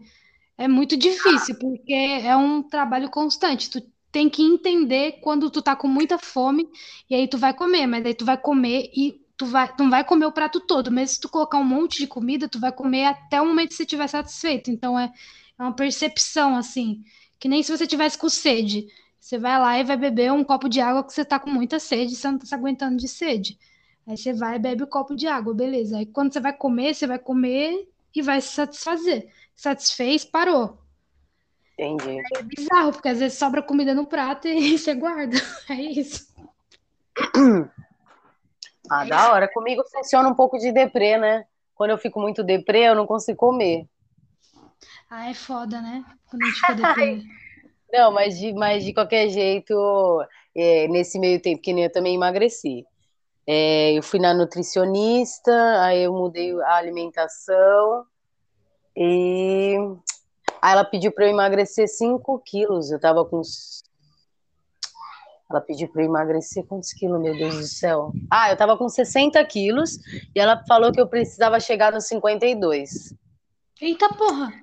É muito difícil, porque é um trabalho constante. Tu tem que entender quando tu tá com muita fome, e aí tu vai comer, mas aí tu vai comer e tu vai, não vai comer o prato todo. Mesmo se tu colocar um monte de comida, tu vai comer até o momento que você estiver satisfeito. Então é, é uma percepção, assim, que nem se você tivesse com sede. Você vai lá e vai beber um copo de água que você tá com muita sede, você não tá se aguentando de sede. Aí você vai e bebe o copo de água, beleza. Aí quando você vai comer, você vai comer e vai se satisfazer. Satisfez, parou. Entendi. É bizarro, porque às vezes sobra comida no prato e você guarda. É isso. Ah, É da isso. hora. Comigo funciona um pouco de deprê, né? Quando eu fico muito deprê, eu não consigo comer. Ah, é foda, né? Quando a gente fica deprimido. Não, mas de, mas de qualquer jeito, é, nesse meio tempo, que nem eu também emagreci. É, eu fui na nutricionista, aí eu mudei a alimentação e aí ela pediu para eu emagrecer 5 quilos. Eu tava com. Ela pediu para eu emagrecer quantos quilos, meu Deus do céu? Ah, eu tava com 60 quilos e ela falou que eu precisava chegar nos 52. Eita porra!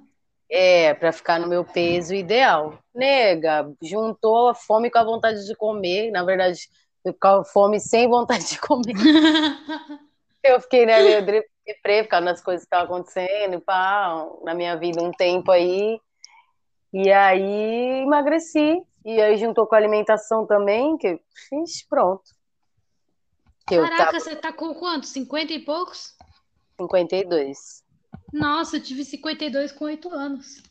É, para ficar no meu peso ideal. Nega, juntou a fome com a vontade de comer. Na verdade, com a fome sem vontade de comer. Eu fiquei, né, meio deprê por causa das coisas que estavam acontecendo, e pá, na minha vida um tempo aí. E aí emagreci. E aí juntou com a alimentação também, que fiz, pronto. Que Caraca, tava você tá com quanto? 50 e poucos? com 52. Nossa, eu tive 52 com 8 anos.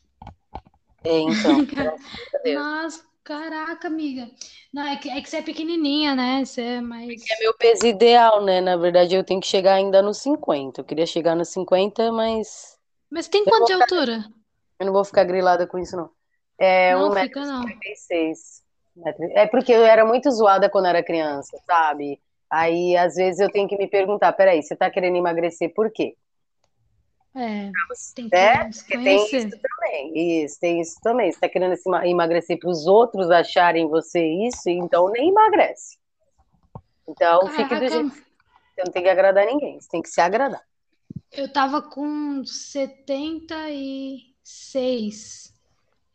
É, então. Nossa, caraca, amiga. Não, é que, é que você é pequenininha, né? Você é mais. É meu peso ideal, né? Na verdade, eu tenho que chegar ainda nos 50. Eu queria chegar nos 50, mas Mas tem quanto de ficar, altura? eu não vou ficar grilada com isso, não. É Não, fica não. 1,56m. É porque eu era muito zoada quando era criança, sabe? Aí, às vezes, eu tenho que me perguntar: peraí, você tá querendo emagrecer por quê? É, tem Né? que se Porque tem isso. Também. Isso, tem isso também. Você tá querendo emagrecer para os outros acharem você isso, então nem emagrece. Então, fique do Caraca, jeito. Você não tem que agradar ninguém, você tem que se agradar. eu tava com 76.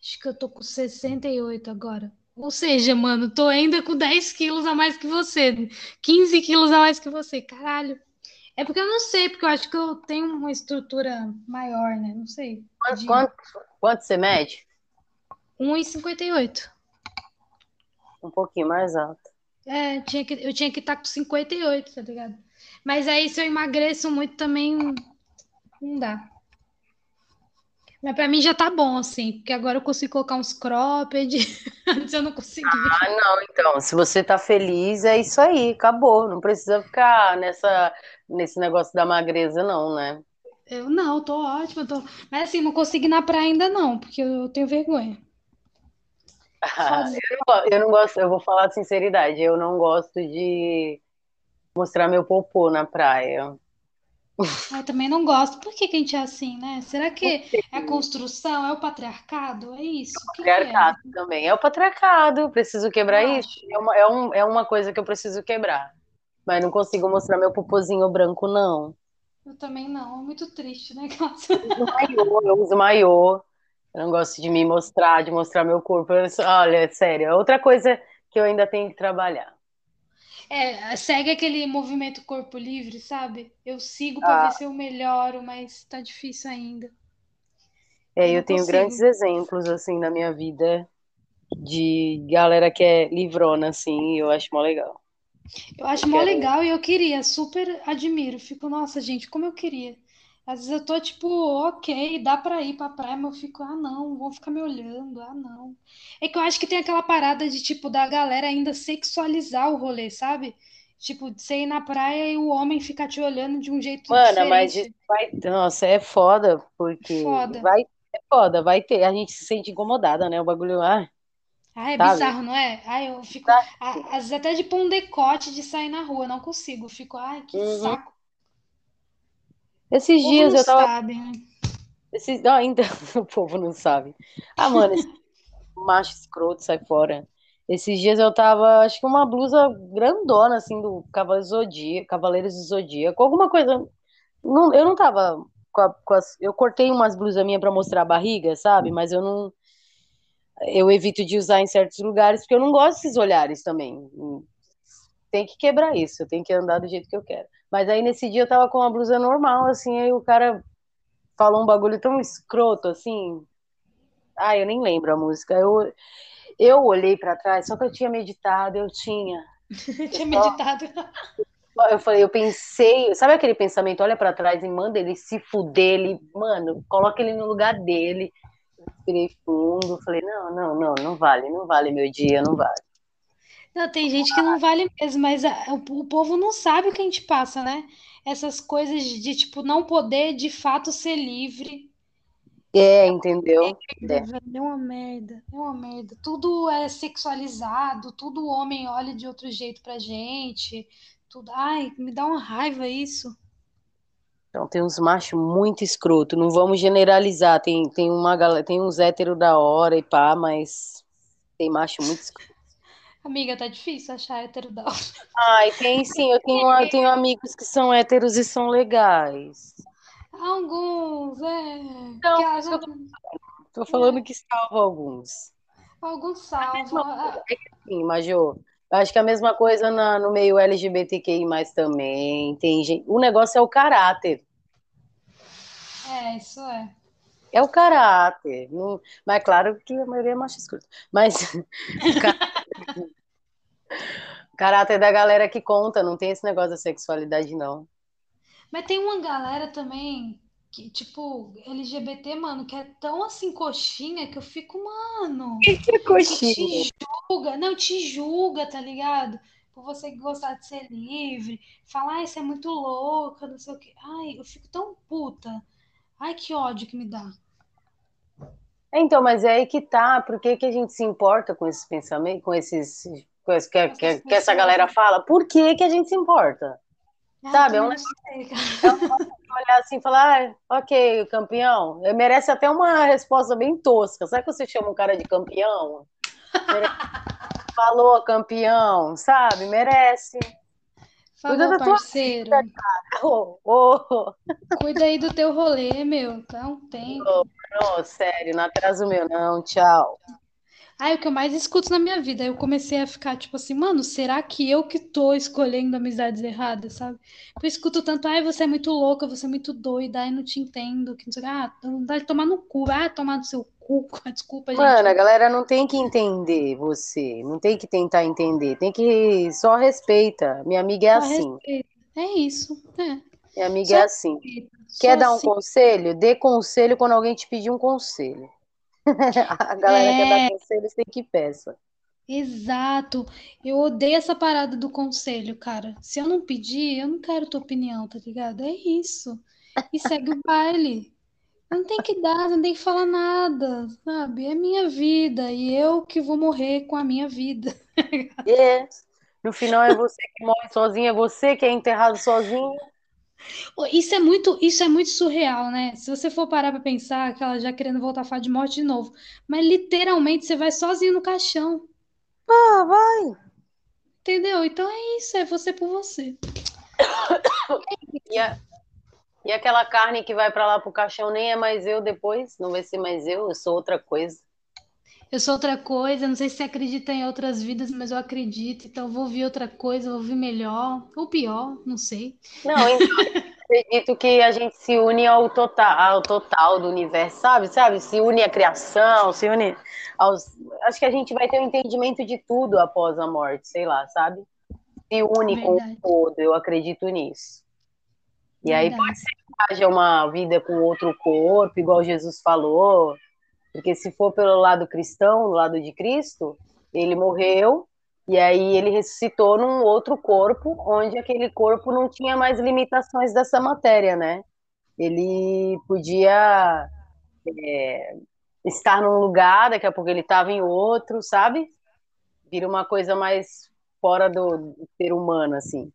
Acho que eu tô com 68 agora. Ou seja, mano, tô ainda com 10 quilos a mais que você. 15 quilos a mais que você. Caralho. É porque eu não sei, porque eu acho que eu tenho uma estrutura maior, né? Não sei. Quanto, De quanto, quanto você mede? 1,58. Um pouquinho mais alto. É, tinha que, eu tinha que estar com 58, tá ligado? Mas aí se eu emagreço muito também não dá. Mas pra mim já tá bom, assim, porque agora eu consigo colocar uns cropped. Antes eu não conseguia. Ah, não, então, se você tá feliz, é isso aí, acabou. Não precisa ficar nessa, nesse negócio da magreza, não, né? Eu não, tô ótima, tô... Mas assim, não consigo ir na praia ainda não, porque eu tenho vergonha. Sozinha. Eu não, eu não gosto, eu vou falar a sinceridade, eu não gosto de mostrar meu popô na praia. Eu também não gosto. Por que que a gente é assim, né? Será que é a construção? É o patriarcado? É isso? O que que é? Patriarcado também. É o patriarcado, preciso quebrar Eu isso. É uma, é um, é uma coisa que eu preciso quebrar. Mas não consigo mostrar meu popozinho branco, não. Eu também não. É muito triste, né? uso maiô, eu uso maiô. Eu não gosto de me mostrar, de mostrar meu corpo. Eu olha, sério, é outra coisa que eu ainda tenho que trabalhar. É, segue aquele movimento corpo livre, sabe? Eu sigo pra Ah, ver se eu melhoro, mas tá difícil ainda. é, Eu eu tenho grandes consigo. exemplos, assim, na minha vida de galera que é livrona, assim, e eu acho mó legal. Eu acho Eu mó quero. legal e eu queria, super admiro. Fico, nossa, gente, como eu queria. Às vezes eu tô tipo, ok, dá pra ir pra praia, mas eu fico, ah, não, vão ficar me olhando, ah, não. É que eu acho que tem aquela parada de, tipo, da galera ainda sexualizar o rolê, sabe? Tipo, de você ir na praia e o homem ficar te olhando de um jeito Mana, mas isso diferente. vai. Nossa, é foda, porque Foda. vai. É foda, vai ter. A gente se sente incomodada, né? O bagulho, ah, Ah, é sabe? bizarro, não é? Ai, eu fico, Tá. a- às vezes até de pôr um decote de sair na rua, não consigo. Fico, ai, que Uhum. saco. Esses dias eu tava. sabe, né? Esses... Não, ainda o povo não sabe. Ah, mano, esse macho escroto sai fora. Esses dias eu tava, acho que uma blusa grandona, assim, do Cavaleiros do Zodíaco, Cavaleiros do Zodíaco, alguma coisa. Não, eu não tava com, a- com as. Eu cortei umas blusas minhas pra mostrar a barriga, sabe? Mas eu não. Eu evito de usar em certos lugares, porque eu não gosto desses olhares também. Tem que quebrar isso, eu tenho que andar do jeito que eu quero. Mas aí nesse dia eu tava com uma blusa normal, assim, aí o cara falou um bagulho tão escroto, assim. Ah, eu nem lembro a música. Eu, eu olhei pra trás, só que eu tinha meditado, eu tinha. Eu tinha meditado. eu falei, eu pensei, sabe aquele pensamento? Olha pra trás e manda ele se fuder, ele, mano, coloca ele no lugar dele. Respirei fundo, falei, não, não, não, não vale, não vale meu dia, não vale. Não, tem gente que não vale mesmo, mas a- o, o povo não sabe o que a gente passa, né? Essas coisas de, tipo, não poder de fato ser livre. É, entendeu? Merda, É. velho, É uma merda, é uma merda. Tudo é sexualizado, tudo o homem olha de outro jeito pra gente. Tudo. Ai, me dá uma raiva isso. Então tem uns machos muito escroto, não vamos generalizar, tem, tem uma galera, tem uns héteros da hora e pá, mas tem macho muito escroto. Amiga, tá difícil achar hétero da hora. Ai, tem sim, eu tenho, eu tenho amigos que são héteros e são legais. Alguns, é. Não, Que tô, falando que salva alguns. Alguns salvam. Ah, é eu acho que a mesma coisa na- no meio LGBTQI+, também, tem gente, o negócio é o caráter, É, isso é. é o caráter, não- mas claro que a maioria é macho escroto, mas o ca- caráter da galera que conta, não tem esse negócio da sexualidade, não. Mas tem uma galera também que, tipo, LGBT, mano, que é tão assim coxinha que eu fico, mano, Que que coxinha. te julga, não, te julga, tá ligado? Por você gostar de ser livre, falar, ai, você é muito louca, não sei o quê. Ai, eu fico tão puta. Ai, que ódio que me dá. Então, mas é aí que tá, por que que a gente se importa com esses pensamentos, com esses, com que, que, que essa galera fala? Por que que a gente se importa? Eu Sabe, é um cara. olhar assim e falar, ah, ok, campeão. Merece até uma resposta bem tosca. Sabe que você chama um cara de campeão? Mere- Falou, campeão, sabe? Merece. Cuida da tua parceiro. vida, cara. Ô, ô, Cuida aí do teu rolê, meu. Tá um tempo. não, sério, não atrasa o meu, não. Tchau. Ai, o que eu mais escuto na minha vida. Eu comecei a ficar tipo assim, mano, será que eu que tô escolhendo amizades erradas, sabe? Eu escuto tanto, ai, você é muito louca, você é muito doida, ai, não te entendo, que não sei o que. Ah, não dá de tomar no cu, ah, tomar no seu cu. Desculpa, Mano, a gente. galera não tem que entender você, não tem que tentar entender, tem que só respeita. Minha amiga é Só assim. respeito. É isso. É. Minha amiga é assim. Quer dar um assim. conselho? Dê conselho quando alguém te pedir um conselho. A galera é... quer dar é. conselho sem que peça. Exato. Eu odeio essa parada do conselho, cara. Se eu não pedir, eu não quero tua opinião, tá ligado? É isso. E segue o baile. Não tem que dar, não tem que falar nada, sabe? É minha vida e eu que vou morrer com a minha vida. É. No final é você que morre sozinha, é você que é enterrado sozinho. Isso é muito, isso é muito surreal, né? Se você for parar para pensar, aquela já querendo voltar a falar de morte de novo, mas literalmente você vai sozinho no caixão. Ah, vai. Entendeu? Então é isso, é você por você. E, a, e aquela carne que vai para lá pro caixão nem é mais eu depois, não vai ser mais eu, eu sou outra coisa. Eu sou outra coisa, não sei se você acredita em outras vidas, mas eu acredito, então eu vou ouvir outra coisa, vou ouvir melhor, ou pior, não sei. Não, então, acredito que a gente se une ao total, ao total do universo, sabe? Sabe? Se une à criação, se une aos. Acho que a gente vai ter um entendimento de tudo após a morte, sei lá, sabe? Se une Verdade. com o todo, eu acredito nisso. E Verdade. aí pode ser que haja uma vida com outro corpo, igual Jesus falou, porque se for pelo lado cristão, no lado de Cristo, ele morreu e aí ele ressuscitou num outro corpo, onde aquele corpo não tinha mais limitações dessa matéria, né? Ele podia é, estar num lugar, daqui a pouco ele estava em outro, sabe? Vira uma coisa mais fora do, do ser humano, assim.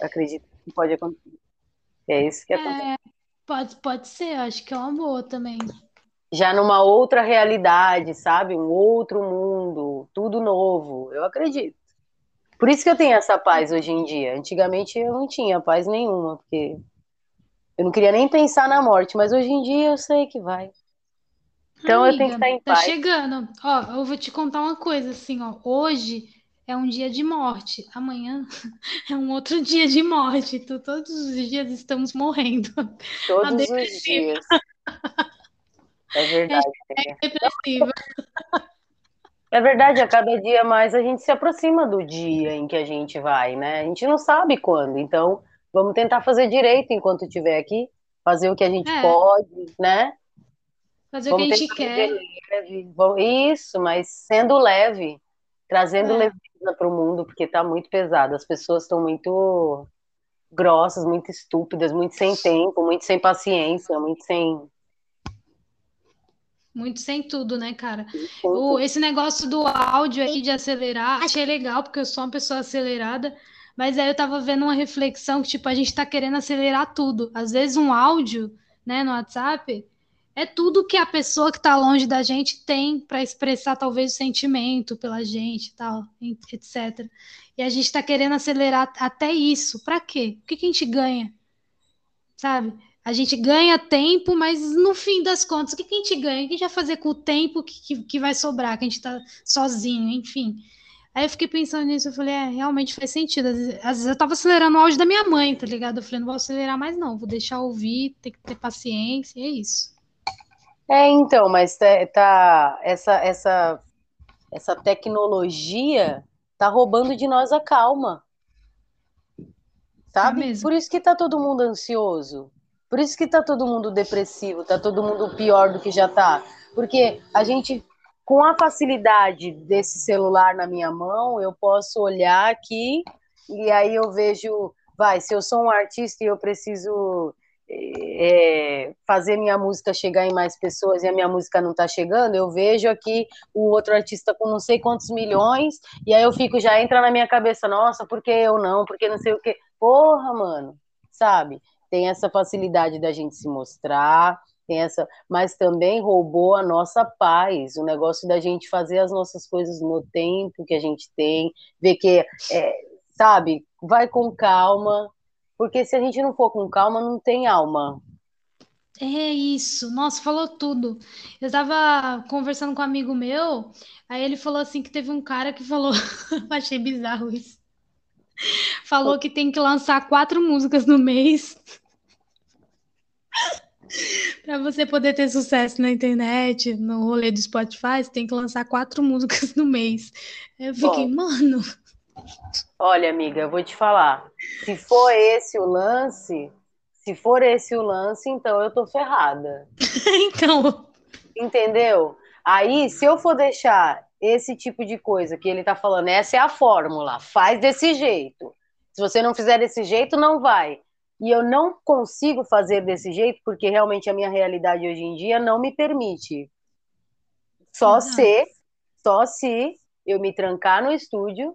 acredito que pode acontecer. É isso que acontece. É, pode, pode ser, acho que é uma boa também já numa outra realidade, sabe? Um outro mundo, tudo novo. Eu acredito. Por isso que eu tenho essa paz hoje em dia. Antigamente eu não tinha paz nenhuma, porque eu não queria nem pensar na morte, mas hoje em dia eu sei que vai. Então Amiga, eu tenho que estar em tá paz. Tá chegando. Ó, eu vou te contar uma coisa assim, ó. Hoje é um dia de morte. Amanhã é um outro dia de morte. Então, todos os dias estamos morrendo. Todos os dias. É verdade. É depressiva. É verdade, a cada dia mais a gente se aproxima do dia em que a gente vai, né? A gente não sabe quando, então vamos tentar fazer direito enquanto estiver aqui, fazer o que a gente é. pode, né? Fazer vamos o que a gente quer. Leve. Isso, mas sendo leve, trazendo é. leveza para o mundo, porque está muito pesado. As pessoas estão muito grossas, muito estúpidas, muito sem tempo, muito sem paciência, muito sem muito sem tudo, né, cara? O, esse negócio do áudio aí de acelerar, achei legal, porque eu sou uma pessoa acelerada, mas aí eu tava vendo uma reflexão que, tipo, a gente tá querendo acelerar tudo. Às vezes um áudio, né, no WhatsApp, é tudo que a pessoa que tá longe da gente tem para expressar talvez o sentimento pela gente, tal, etc. E a gente tá querendo acelerar até isso. Para quê? O que, que a gente ganha? Sabe? a gente ganha tempo, mas no fim das contas, o que, que a gente ganha? O que a gente vai fazer com o tempo que, que, que vai sobrar, que a gente está sozinho, enfim. Aí eu fiquei pensando nisso, eu falei, é, realmente faz sentido. Às vezes, às vezes eu tava acelerando o áudio da minha mãe, tá ligado? Eu falei, não vou acelerar mais não, vou deixar ouvir, tem que ter paciência, é isso. É, então, mas tá, tá essa, essa, essa tecnologia tá roubando de nós a calma. Sabe? É Por isso que tá todo mundo ansioso. Por isso que tá todo mundo depressivo, tá todo mundo pior do que já tá. Porque a gente, com a facilidade desse celular na minha mão, eu posso olhar aqui e aí eu vejo, vai, se eu sou um artista e eu preciso é, fazer minha música chegar em mais pessoas e a minha música não tá chegando, eu vejo aqui o outro artista com não sei quantos milhões, e aí eu fico, já entra na minha cabeça, nossa, por que eu não? Porque não sei o que. Porra, mano, sabe? tem essa facilidade da gente se mostrar, tem essa, mas também roubou a nossa paz, o negócio da gente fazer as nossas coisas no tempo que a gente tem, ver que, é, sabe, vai com calma, porque se a gente não for com calma, não tem alma. É isso, nossa, falou tudo. Eu estava conversando com um amigo meu, aí ele falou assim que teve um cara que falou, achei bizarro isso. Falou que tem que lançar quatro músicas no mês para você poder ter sucesso na internet, no rolê do Spotify, você tem que lançar quatro músicas no mês. Eu fiquei, Bom, mano. Olha, amiga, eu vou te falar. Se for esse o lance, se for esse o lance, então eu tô ferrada. então. Entendeu? Aí, se eu for deixar esse tipo de coisa que ele tá falando, essa é a fórmula, faz desse jeito. Se você não fizer desse jeito, não vai. E eu não consigo fazer desse jeito porque realmente a minha realidade hoje em dia não me permite. Só se, só se eu me trancar no estúdio,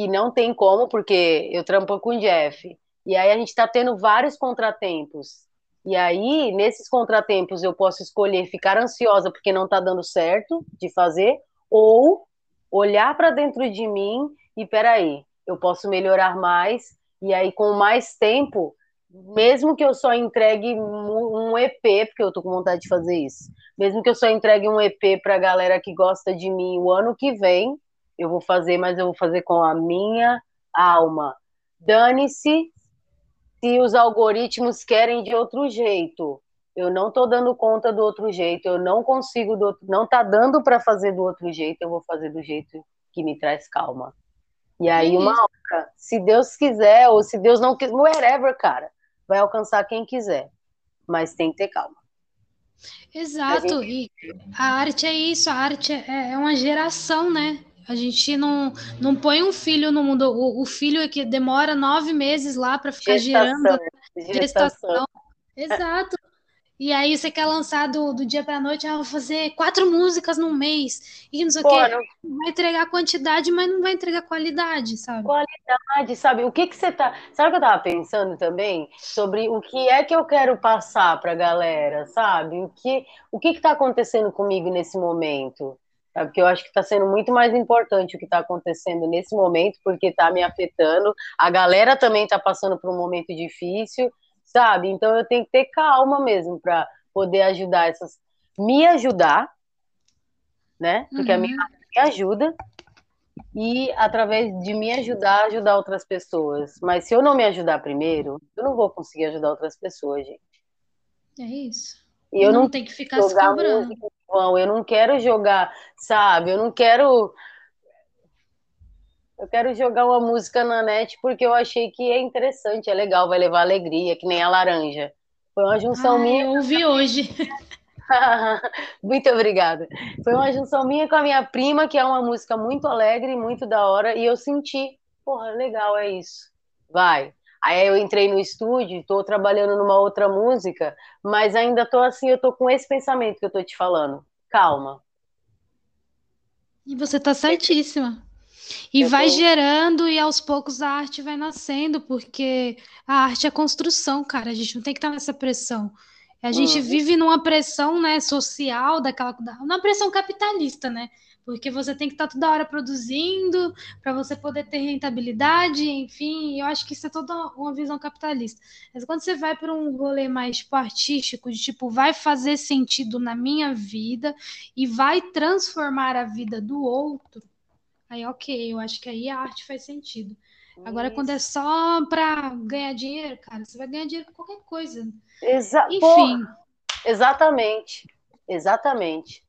que não tem como, porque eu trampo com o Jeff. E aí a gente está tendo vários contratempos. E aí, nesses contratempos, eu posso escolher ficar ansiosa porque não está dando certo de fazer, ou olhar para dentro de mim e peraí, eu posso melhorar mais, e aí com mais tempo, mesmo que eu só entregue um EP, porque eu tô com vontade de fazer isso, mesmo que eu só entregue um EP pra galera que gosta de mim o ano que vem, eu vou fazer, mas eu vou fazer com a minha alma. Dane-se se os algoritmos querem de outro jeito. Eu não tô dando conta do outro jeito, eu não consigo, do, não tá dando para fazer do outro jeito, eu vou fazer do jeito que me traz calma. E aí, uma hora, se Deus quiser, ou se Deus não quiser, whatever, cara, vai alcançar quem quiser. Mas tem que ter calma. Exato, a gente... e a arte é isso, a arte é, é uma geração, né? A gente não, não põe um filho no mundo. O, o filho é que demora nove meses lá para ficar gestação, girando. Gestação. gestação. Exato. E aí você quer lançar do, do dia para a noite, ah, vou fazer quatro músicas num mês. E não sei o quê. Não... Vai entregar quantidade, mas não vai entregar qualidade, sabe? Qualidade, sabe? O que que você tá. Sabe o que eu tava pensando também? Sobre o que é que eu quero passar pra galera, sabe? O que, o que que tá acontecendo comigo nesse momento? Sabe? Porque eu acho que está sendo muito mais importante o que está acontecendo nesse momento, porque está me afetando. A galera também está passando por um momento difícil sabe? Então eu tenho que ter calma mesmo para poder ajudar essas. Me ajudar, né? Porque uhum. a minha me ajuda e através de me ajudar, ajudar outras pessoas. Mas se eu não me ajudar primeiro, eu não vou conseguir ajudar outras pessoas, gente. É isso. E eu não, não tem que ficar se cobrando. Eu não quero jogar, sabe? Eu não quero eu quero jogar uma música na net porque eu achei que é interessante, é legal, vai levar alegria, que nem a laranja. Foi uma junção Ai, minha. Eu ouvi hoje. muito obrigada. Foi uma junção minha com a minha prima, que é uma música muito alegre, muito da hora, e eu senti, porra, legal, é isso. Vai. Aí eu entrei no estúdio, estou trabalhando numa outra música, mas ainda estou assim, eu estou com esse pensamento que eu estou te falando. Calma. E você está certíssima. E vai gerando e aos poucos a arte vai nascendo, porque a arte é construção, cara. A gente não tem que estar nessa pressão. A gente uhum. vive numa pressão, né, social, daquela, uma pressão capitalista, né? Porque você tem que estar toda hora produzindo para você poder ter rentabilidade, enfim. Eu acho que isso é toda uma visão capitalista. Mas quando você vai para um rolê mais tipo, artístico, de tipo, vai fazer sentido na minha vida e vai transformar a vida do outro, Aí, ok, eu acho que aí a arte faz sentido. Agora, Isso. quando é só para ganhar dinheiro, cara, você vai ganhar dinheiro com qualquer coisa. Exa Enfim. Porra. Exatamente. Exatamente.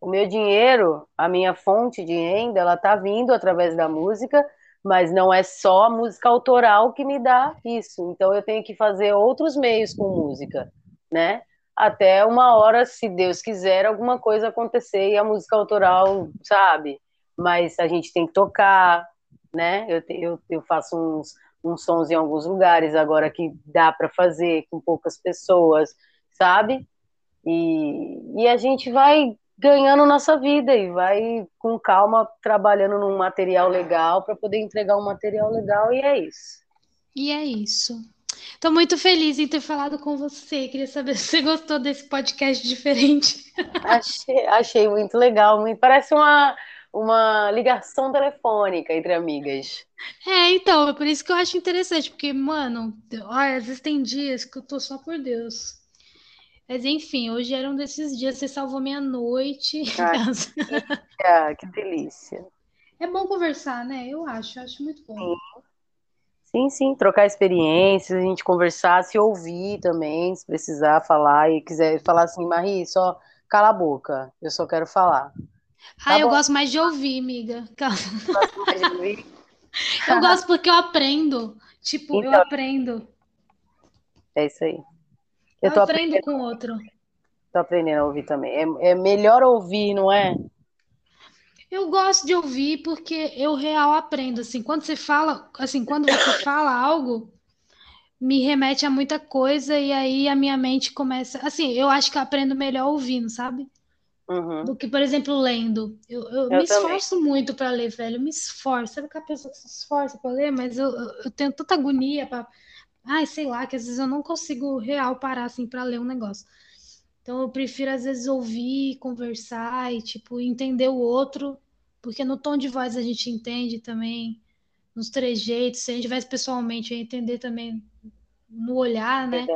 O meu dinheiro, a minha fonte de renda, ela tá vindo através da música, mas não é só a música autoral que me dá isso. Então eu tenho que fazer outros meios com música, né? Até uma hora, se Deus quiser, alguma coisa acontecer e a música autoral, sabe? mas a gente tem que tocar, né? Eu, eu, eu faço uns, uns sons em alguns lugares agora que dá para fazer com poucas pessoas, sabe? E, e a gente vai ganhando nossa vida e vai com calma trabalhando num material legal para poder entregar um material legal e é isso. E é isso. Estou muito feliz em ter falado com você. Queria saber se você gostou desse podcast diferente. Achei, achei muito legal. Muito, parece uma, uma ligação telefônica entre amigas. É, então, é por isso que eu acho interessante, porque, mano, às vezes tem dias que eu tô só por Deus. Mas enfim, hoje era um desses dias, você salvou minha noite. Ah, que, que delícia. É bom conversar, né? Eu acho, eu acho muito bom. Sim. Sim, sim, trocar experiências, a gente conversar, se ouvir também, se precisar falar e quiser falar assim, Marie, só cala a boca, eu só quero falar. Ah, tá eu bom. gosto mais de ouvir, amiga. Gosto mais de ouvir? Eu gosto porque eu aprendo. Tipo, eu Então, aprendo. é isso aí. Eu Eu tô aprendo com o outro. tô aprendendo a ouvir também. É, é melhor ouvir, não é? Eu gosto de ouvir porque eu real aprendo. Assim, quando você fala, assim, quando você fala algo, me remete a muita coisa e aí a minha mente começa. Assim, eu acho que eu aprendo melhor ouvindo, sabe? Uhum. Do que, por exemplo, lendo. Eu, eu me Eu também. esforço muito para ler, velho. Eu me esforço. Sabe aquela pessoa que se esforça para ler, mas eu, eu, tenho tanta agonia para. Ai, sei lá, que às vezes eu não consigo real parar assim para ler um negócio. Então eu prefiro às vezes ouvir, conversar e tipo entender o outro, porque no tom de voz a gente entende também, nos trejeitos, se a gente tivesse pessoalmente, eu ia entender também no olhar, né?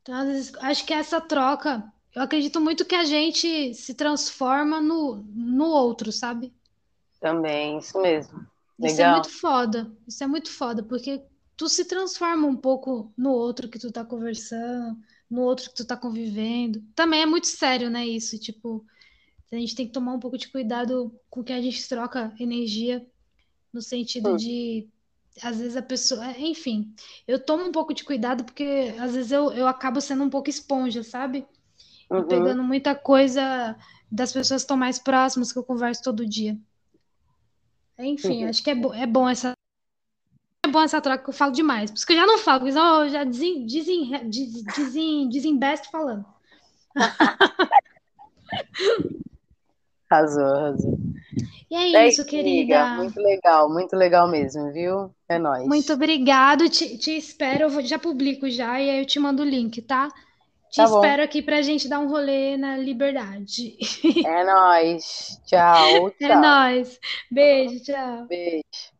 Então, às vezes, acho que essa troca, eu acredito muito que a gente se transforma no, no outro, sabe? Também, isso mesmo. Isso é Legal. muito foda. Isso é muito foda, porque tu se transforma um pouco no outro que tu tá conversando, no outro que tu tá convivendo. Também é muito sério, né, isso, tipo, a gente tem que tomar um pouco de cuidado com que a gente troca energia, no sentido Hum, de, às vezes a pessoa, enfim, eu tomo um pouco de cuidado porque às vezes eu, eu acabo sendo um pouco esponja, sabe? Uhum, pegando muita coisa das pessoas que estão mais próximas, que eu converso todo dia. Enfim, uhum. acho que é, bo é bom essa é bom essa troca que eu falo demais. Por isso que eu já não falo, porque eu já desen, desen, des- desen, desembesto falando. Arrasou, arrasou. E é É isso, amiga. querida. Muito legal, muito legal mesmo, viu? É Muito nóis. obrigado. Te, te espero. Eu vou- já publico já e aí eu te mando o link, tá? Te Tá bom. espero aqui pra gente dar um rolê na Liberdade. É nóis. Tchau, É tchau. nóis. Beijo, tchau. Beijo.